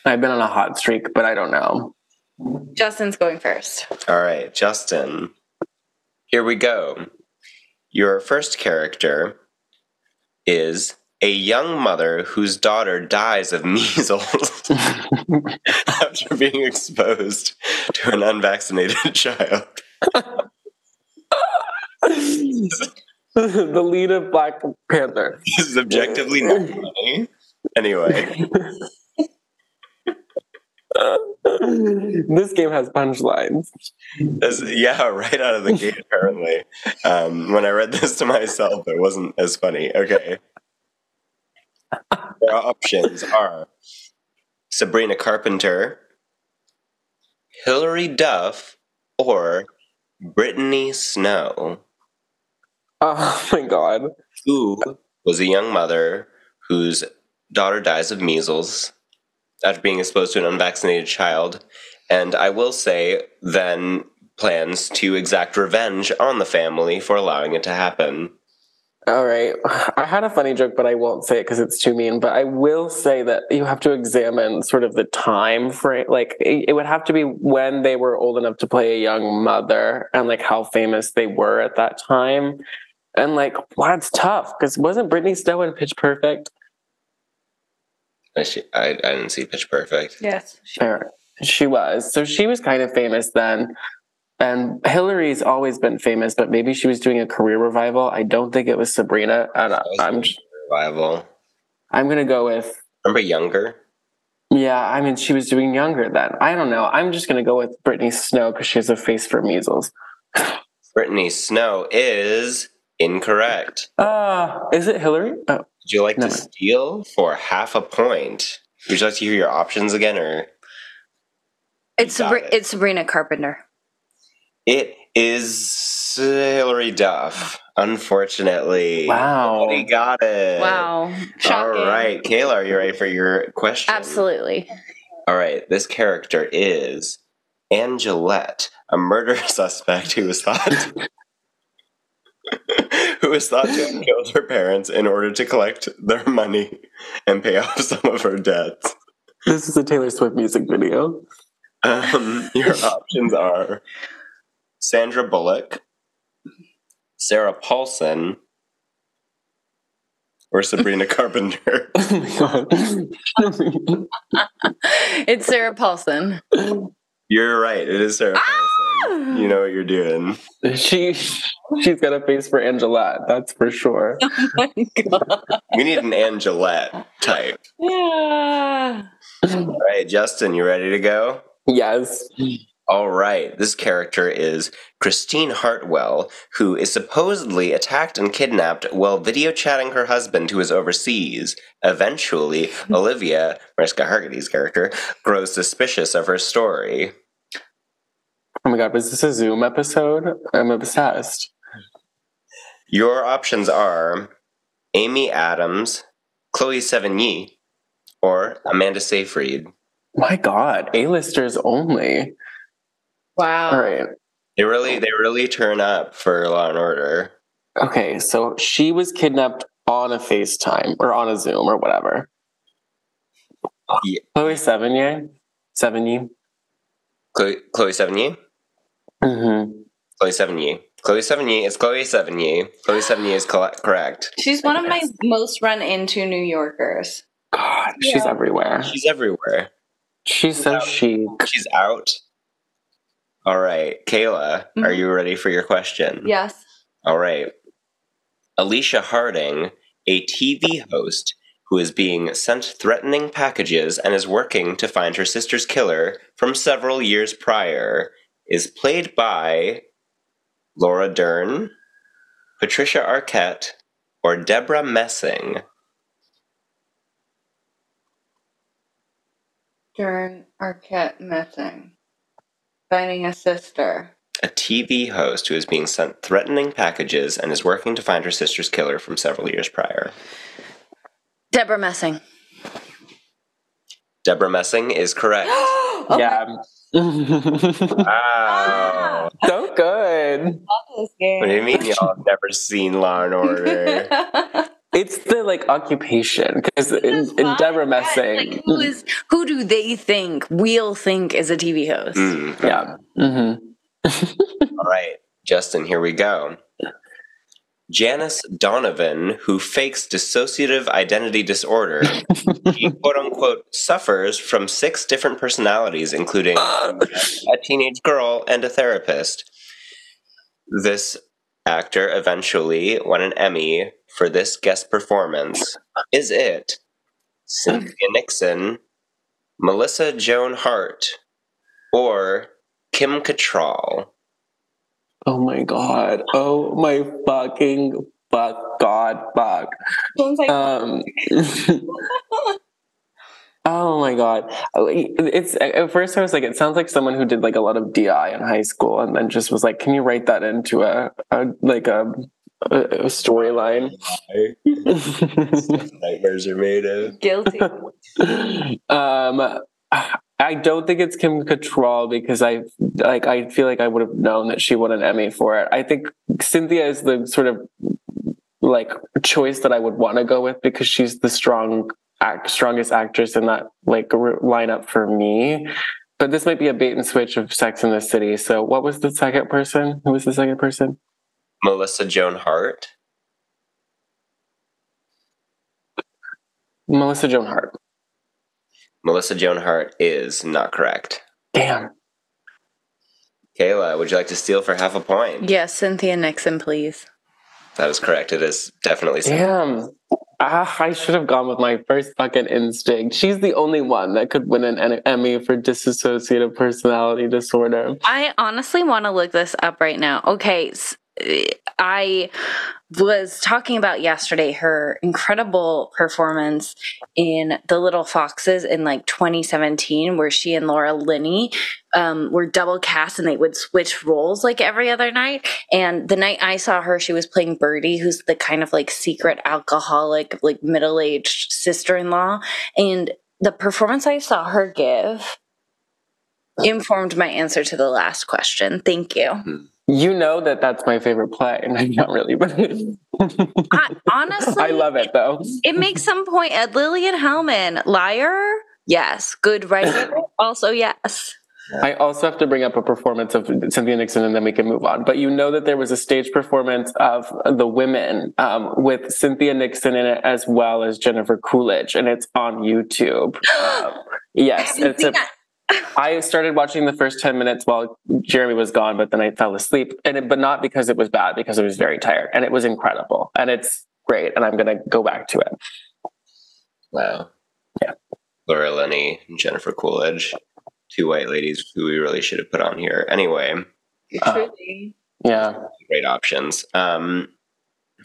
I've been on a hot streak, but I don't know. Justin's going first. All right, Justin. Here we go. Your first character is a young mother whose daughter dies of *laughs* measles *laughs* after being exposed to an unvaccinated *laughs* child. the lead of Black Panther. This is objectively not funny. Anyway, this game has punchlines. yeah, right out of the gate, apparently. Um, when I read this to myself, it wasn't as funny. Okay. Their options are Sabrina Carpenter, Hilary Duff, or Brittany Snow, Oh my god. who was a young mother whose daughter dies of measles after being exposed to an unvaccinated child. And I will say, then plans to exact revenge on the family for allowing it to happen. All right. I had a funny joke, but I won't say it because it's too mean. But I will say that you have to examine sort of the time frame. Like, it, it would have to be when they were old enough to play a young mother and like how famous they were at that time. And like, wow, it's tough because wasn't Brittany Snow in Pitch Perfect? I, she, I, I didn't see Pitch Perfect. Yes. Sure. She was. So she was kind of famous then. And Hilary's always been famous, but maybe she was doing a career revival. I don't think it was Sabrina. And I- I'm Revival. I'm gonna go with Remember Younger? yeah. I mean, she was doing younger then. I don't know. I'm just gonna go with Brittany Snow because she has a face for measles. *sighs* Brittany Snow is incorrect. Uh, is it Hilary? Oh, Would you like No. to steal for half a point? Would you like to hear your options again, or It's Sabri- it. it's Sabrina Carpenter. It is Hilary Duff? Unfortunately, wow. Nobody got it. Wow. Shocking. All right, Kaela, are you ready for your question? Absolutely. All right, this character is Angelette, a murder *laughs* suspect who was thought *laughs* who was thought to have killed her parents in order to collect their money and pay off some of her debts. This is a Taylor Swift music video. Um, your options are Sandra Bullock, Sarah Paulson, or Sabrina *laughs* Carpenter. *laughs* Oh my god. *laughs* It's Sarah Paulson. You're right. It is Sarah ah! Paulson. You know what you're doing. she she's got a face for Angelette. That's for sure. Oh my god. We need an Angelette type. Yeah. All right, Justin, you ready to go? Yes. All right. This character is Christine Hartwell, who is supposedly attacked and kidnapped while video chatting her husband who is overseas. Eventually, *laughs* Olivia, Mariska Hargitay's character, grows suspicious of her story. Oh my god, was this a Zoom episode? I'm obsessed. Your options are Amy Adams, Chloe Sevigny, or Amanda Seyfried. My god, A-listers only. Wow. All right. They really, they really turn up for Law and Order. Okay, so she was kidnapped on a FaceTime or on a Zoom or whatever. Yeah. Chloe Sevigny? Sevigny? Chloe, Chloe Sevigny. Mm-hmm. Chloe Sevigny. Chloe Sevigny. It's Chloe Sevigny. Chloe Sevigny is col- correct. She's one of my most run into New Yorkers. God, she's everywhere. She's everywhere. She's so chic. She's out. All right, Kaela, are mm-hmm. you ready for your question? Yes. All right. Alicia Harding, a TV host who is being sent threatening packages and is working to find her sister's killer from several years prior, is played by Laura Dern, Patricia Arquette, or Debra Messing. Dern Arquette Messing. Finding a sister. a TV host who is being sent threatening packages and is working to find her sister's killer from several years prior. Debra Messing. Debra Messing is correct. *gasps* Yeah. *laughs* Wow. so good. What do you mean y'all have never seen Law and Order? *laughs* It's the like occupation because in, in Debra Messing, Like, who is who do they think we'll think is a TV host? Mm, yeah. hmm *laughs* All right, Justin, here we go. Janice Donovan, who fakes dissociative identity disorder, *laughs* she quote unquote suffers from six different personalities, including a teenage girl and a therapist. This actor eventually won an Emmy for this guest performance. Is it Cynthia Nixon, Melissa Joan Hart, or Kim Cattrall? Oh my god. Oh my fucking fuck god fuck. Um *laughs* Oh my god. It's at first I was like it sounds like someone who did like a lot of DI in high school and then just was like can you write that into a, a like a a, a storyline? *laughs* Nightmares are made of. Guilty. um I don't think it's Kim Cattrall because I like I feel like I would have known that she won an Emmy for it. I think Cynthia is the sort of like choice that I would want to go with because she's the strong act, strongest actress in that like r- lineup for me. But this might be a bait and switch of Sex in the City. So what was the second person? Who was the second person? Melissa Joan Hart. Melissa Joan Hart. Melissa Joan Hart is not correct. Damn. Kaela, would you like to steal for half a point? yes, Cynthia Nixon, please. That is correct. It is definitely Damn. Ah, I should have gone with my first fucking instinct. She's the only one that could win an Emmy for dissociative personality disorder. I honestly want to look this up right now. Okay, s- I was talking about yesterday her incredible performance in The Little Foxes in like 2017, where she and Laura Linney um, were double cast and they would switch roles like every other night. And the night I saw her, she was playing Birdie, who's the kind of like secret alcoholic, like middle aged sister in law. And the performance I saw her give informed my answer to the last question. Thank you. You know that that's my favorite play, and I'm not really, but I, *laughs* honestly, I love it though. It makes some point at Lillian Hellman. Liar? Yes. Good writer? *laughs* also, yes. I also have to bring up a performance of Cynthia Nixon, and then we can move on. But you know that there was a stage performance of The Women um, with Cynthia Nixon in it, as well as Jennifer Coolidge, and it's on YouTube. *gasps* Um, yes, it's a. I started watching the first 10 minutes while Jeremy was gone, but then I fell asleep. And it, but not because it was bad, because I was very tired. And it was incredible. And it's great. And I'm going to go back to it. Wow. Yeah. Laura Linney and Jennifer Coolidge. Two white ladies who we really should have put on here. Anyway, Truly. Yeah. great options. Um,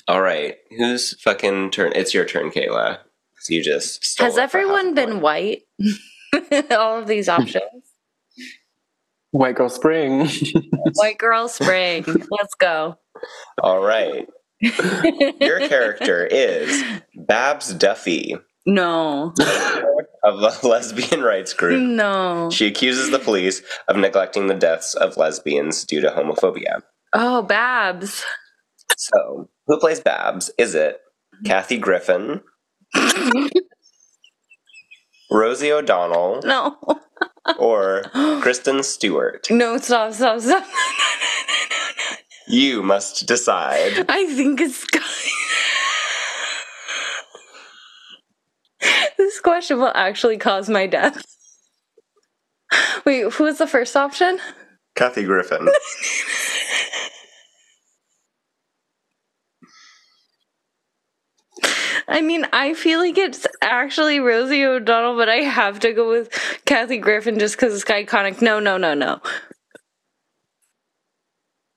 all right. Who's fucking turn? It's your turn, Kaela. 'Cause You just Has it for half everyone been white? *laughs* *laughs* All of these options. White Girl Spring. *laughs* White girl spring. Let's go. All right. Your *laughs* character is Babs Duffy No. of the lesbian rights group. No. She accuses the police of neglecting the deaths of lesbians due to homophobia. Oh, Babs. So, who plays Babs? Is it Kathy Griffin, Rosie O'Donnell, No. *laughs* or Kristen Stewart? No, stop, stop, stop. You must decide. I think it's. *laughs* this question will actually cause my death. Wait, who was the first option? Kathy Griffin. *laughs* I mean, I feel like it's actually Rosie O'Donnell, but I have to go with Kathy Griffin just because it's iconic. No, no, no, no.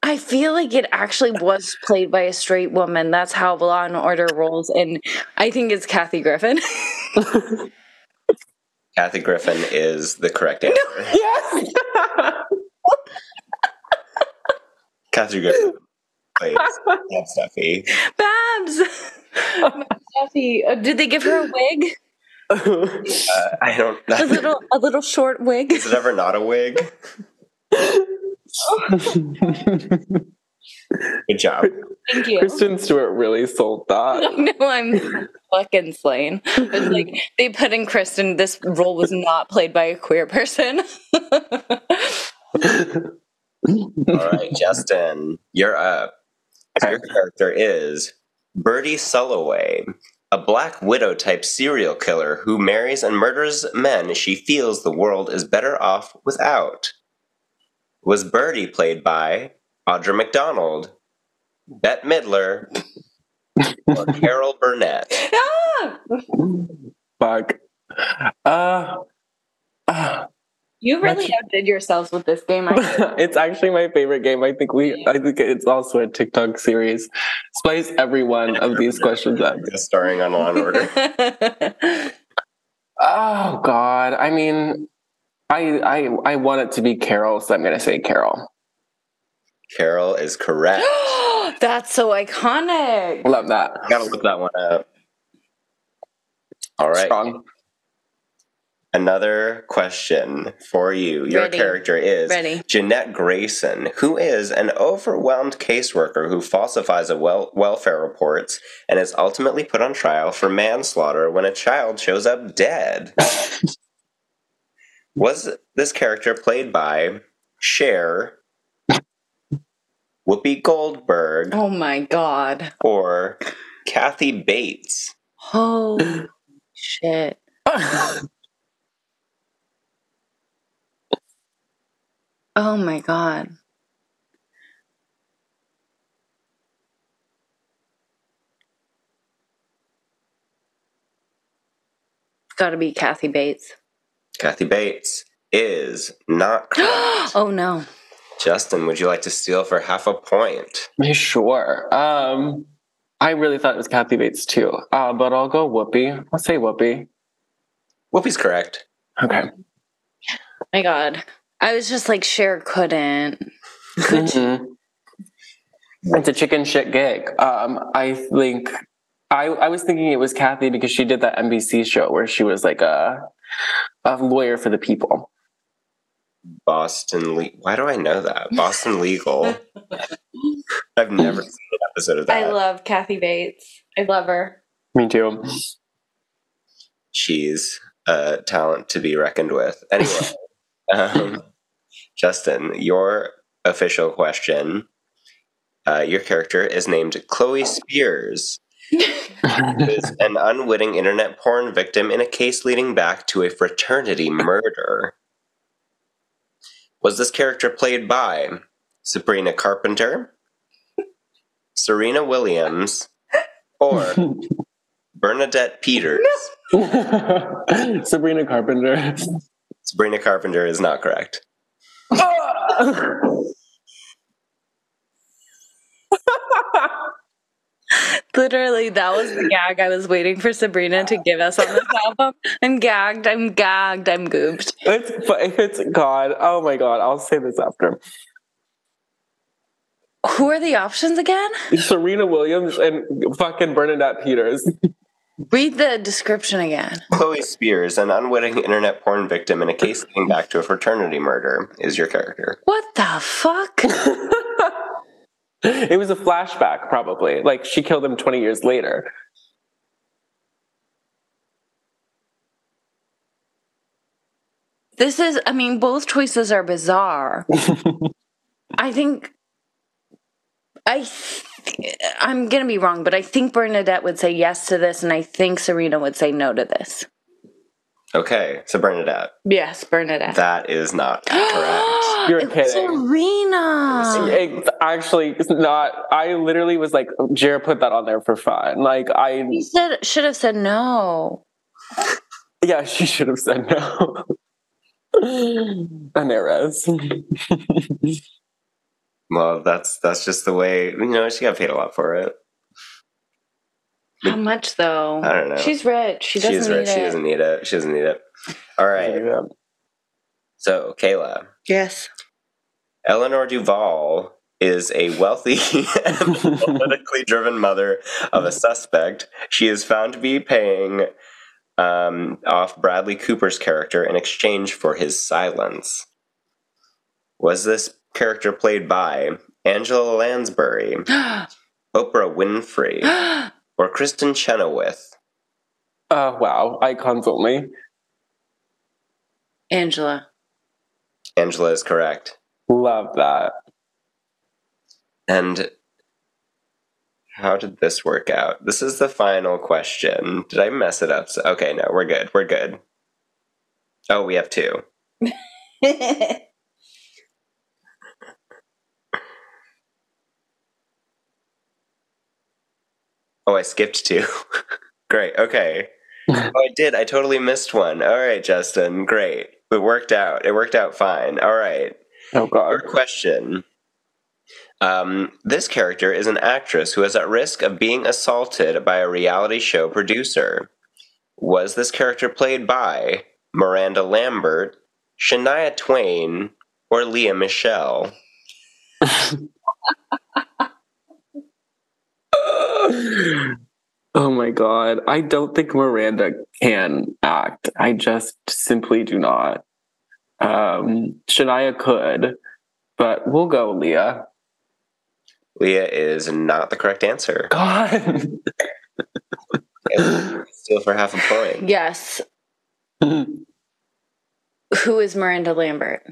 I feel like it actually was played by a straight woman. That's how Law and Order rolls, and I think it's Kathy Griffin. *laughs* Kathy Griffin is the correct *laughs* answer. yes. *laughs* Kathy Griffin plays Aunt Steffi. Babs. Steffi, uh, did they give her a wig? Uh, I don't. A little, a little short wig. Is it ever not a wig? Good job. Thank you. Kristen Stewart really sold that. *laughs* No, I'm fucking slain. It's like they put in Kristen. This role was not played by a queer person. *laughs* All right, Justin, you're up. Your character is Bertie Sulloway, a Black Widow type serial killer who marries and murders men she feels the world is better off without. Was Bertie played by Audra McDonald, Bette Midler, or *laughs* Carol Burnett? ah! Fuck. Uh, uh, You really outdid yourselves with this game. *laughs* It's actually my favorite game. I think we. I think it's also a TikTok series. Spice every one of *laughs* these questions up. Guest starring on Law and Order. *laughs* Oh God. I mean, I I I want it to be Carol, so I'm gonna say Carol. Carol is correct. *gasps* That's so iconic. Love that. Gotta look that one up. All right. Strong. Another question for you. Your Ready. character is Ready. Jeanette Grayson, who is an overwhelmed caseworker who falsifies a wel- welfare reports and is ultimately put on trial for manslaughter when a child shows up dead. *laughs* Was this character played by Cher, Whoopi Goldberg, Oh my god. or Kathy Bates? Holy shit. *laughs* Oh my god. It's got to be Kathy Bates. Kathy Bates is not *gasps* correct. oh no. Justin, would you like to steal for half a point? *laughs* sure. Um, I really thought it was Kathy Bates too. Uh, but I'll go Whoopi. I'll say Whoopi. Whoopi's correct. Okay. My god. I was just like, Cher couldn't. Could she? Mhm. It's a chicken shit gig. Um, I think I I was thinking it was Kathy because she did that NBC show where she was like a a lawyer for the people. Boston Le- Why do I know that? Boston Legal. *laughs* I've never seen an episode of that. I love Kathy Bates. I love her. Me too. She's a talent to be reckoned with. Anyway, *laughs* um, Justin, your official question. Uh, your character is named Chloe Spears. who is *laughs* an unwitting internet porn victim in a case leading back to a fraternity murder. Was this character played by Sabrina Carpenter, Serena Williams, or *laughs* Bernadette Peters? *laughs* Sabrina Carpenter. Sabrina Carpenter is not correct. *laughs* Literally, that was the gag I was waiting for Sabrina to give us on this album. I'm gagged. I'm gagged. I'm gooped. it's it's God. Oh my God. I'll say this after. Who are the options again? Serena Williams and fucking Bernadette Peters. *laughs* Read the description again. Chloe Spears, an unwitting internet porn victim in a case *laughs* leading back to a fraternity murder, is your character. What the fuck? *laughs* it was a flashback, probably. Like she killed him 20 years later. This is, I mean, both choices are bizarre. *laughs* I think, I, th- I'm gonna be wrong, but I think Bernadette would say yes to this, and I think Serena would say no to this. Okay, so Bernadette. Yes, Bernadette. That is not *gasps* correct. You're kidding. Serena. It's actually it's not. I literally was like, Jared put that on there for fun. Like I, You said should have said no. yeah, she should have said no. *laughs* and *laughs* there is. Well, that's that's just the way. You know, she got paid a lot for it. How much though? I don't know. She's rich. She doesn't She's need rich. it. She doesn't need it. She doesn't need it. All right. So, Kaela, Yes. Eleanor Duval is a wealthy *laughs* and politically driven mother of a suspect. She is found to be paying um, off Bradley Cooper's character in exchange for his silence. Was this character played by Angela Lansbury, *gasps* Oprah Winfrey, *gasps* or Kristin Chenoweth? Oh wow, icons only. Angela. Angela is correct. Love that. And how did this work out? This is the final question. Did I mess it up? Okay, no, we're good. We're good. Oh, we have two. *laughs* Oh, I skipped two. *laughs* Great. Okay. oh, I did. I totally missed one. All right, Justin. Great. It worked out. It worked out fine. All right. Oh god. Third question. Um, this character is an actress who is at risk of being assaulted by a reality show producer. Was this character played by Miranda Lambert, Shania Twain, or Lea Michele? *laughs* *laughs* oh my god. I don't think Miranda can act. I just simply do not. Um Shania could, but we'll go Lea. Lea is not the correct answer. *laughs* God. Still for half a point. yes. *laughs* Who is Miranda Lambert?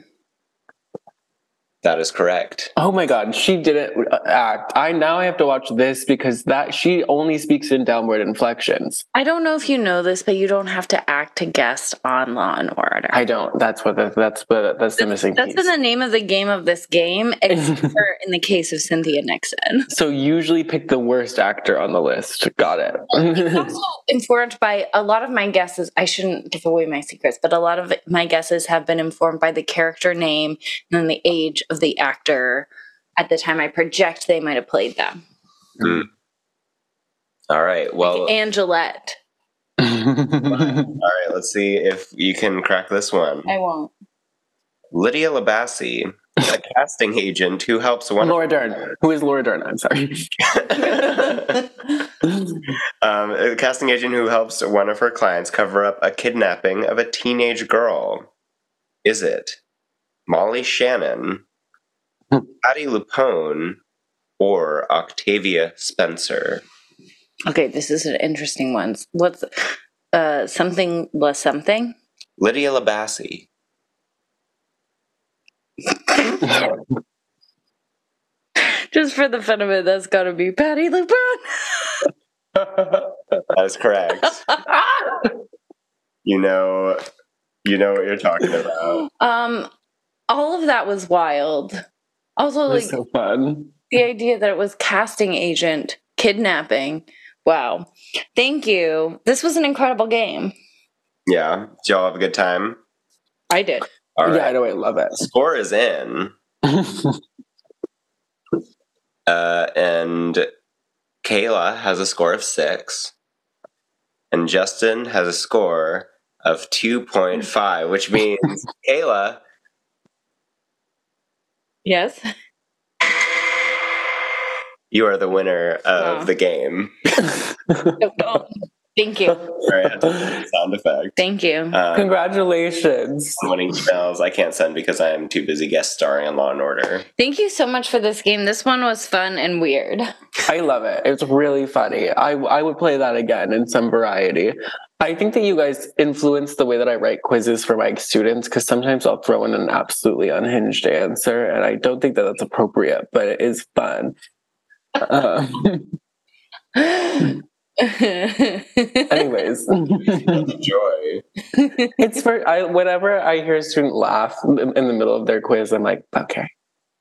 That is correct. Oh my god, she didn't act. Uh, uh, I now I have to watch this because that she only speaks in downward inflections. I don't know if you know this, but you don't have to act to guest on Law and Order. I don't. That's what the, that's what that's the missing That's piece. in the name of the game of this game, *laughs* except for in the case of Cynthia Nixon. so usually pick the worst actor on the list. Got it. *laughs* also informed by a lot of my guesses. I shouldn't give away my secrets, but a lot of my guesses have been informed by the character name and then the age of the actor at the time I project they might have played them. All right. Well, Angelette. *laughs* all right. Let's see if you can crack this one. I won't. Lydia Labassi, a *laughs* casting agent who helps one. Laura Dern. Who is Laura Dern? I'm sorry. *laughs* um, a casting agent who helps one of her clients cover up a kidnapping of a teenage girl. Is it Molly Shannon, Patti LuPone, or Octavia Spencer? Okay, this is an interesting one. What's uh something less something? Lydia Labassi. *laughs* Just for the fun of it, that's got to be Patti LuPone. *laughs* That is correct. you know, you know what you're talking about. um, all of that was wild. Also, like That's so fun. the idea that it was casting agent kidnapping. Wow. Thank you. This was an incredible game. Yeah. Did y'all have a good time? I did. All right. Yeah, I know. I love it. Score is in. *laughs* Uh, and Kaela has a score of six, and Justin has a score of 2.5, which means *laughs* Kaela, Yes. you are the winner of Wow. the game. *laughs* Oh, thank you. Sorry, I had to do the sound effect. Thank you. Um, Congratulations. so many emails I can't send because I am too busy guest starring on Law and Order. Thank you so much for this game. This one was fun and weird. I love it. It's really funny. I I would play that again in some variety. I think that you guys influence the way that I write quizzes for my students because sometimes I'll throw in an absolutely unhinged answer, and I don't think that that's appropriate, but it is fun. Um, *laughs* anyways, *laughs* Joy. it's for I whenever I hear a student laugh in in the middle of their quiz, I'm like, okay.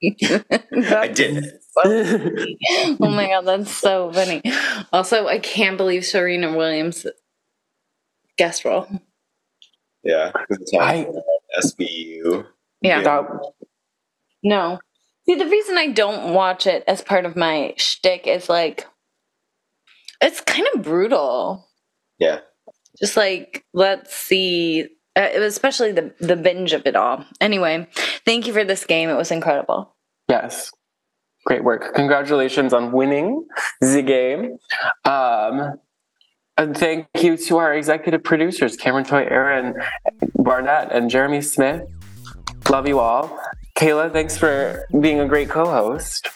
I did it. *laughs* oh my god, that's so funny. Also, I can't believe Serena Williams guest role. Yeah. I SVU. Yeah. that, No. See, the reason I don't watch it as part of my shtick is like, it's kind of brutal. Yeah. Just like, let's see, uh, especially the the binge of it all. Anyway, thank you for this game. It was incredible. yes. great work. Congratulations on winning the game. Um, and thank you to our executive producers, Cameron Toy, Aaron Barnett, and Jeremy Smith. Love you all. Kaela, thanks for being a great co host.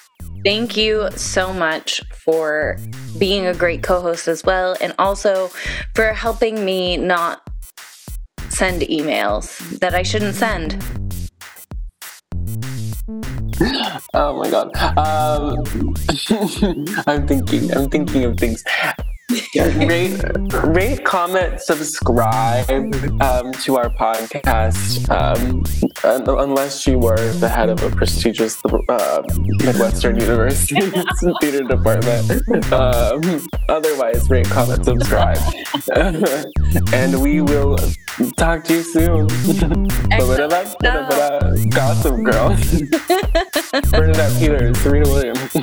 Thank you so much for being a great co host as well, and also for helping me not send emails that I shouldn't send. Oh my god. Um, *laughs* I'm thinking. I'm thinking of things. *laughs* rate, rate, comment, subscribe um, to our podcast. Um, unless you were the head of a prestigious uh, Midwestern University *laughs* theater department. Um, otherwise, rate, comment, subscribe. *laughs* and we will talk to you soon. Gossip Girl. Bernadette Peters, Serena Williams.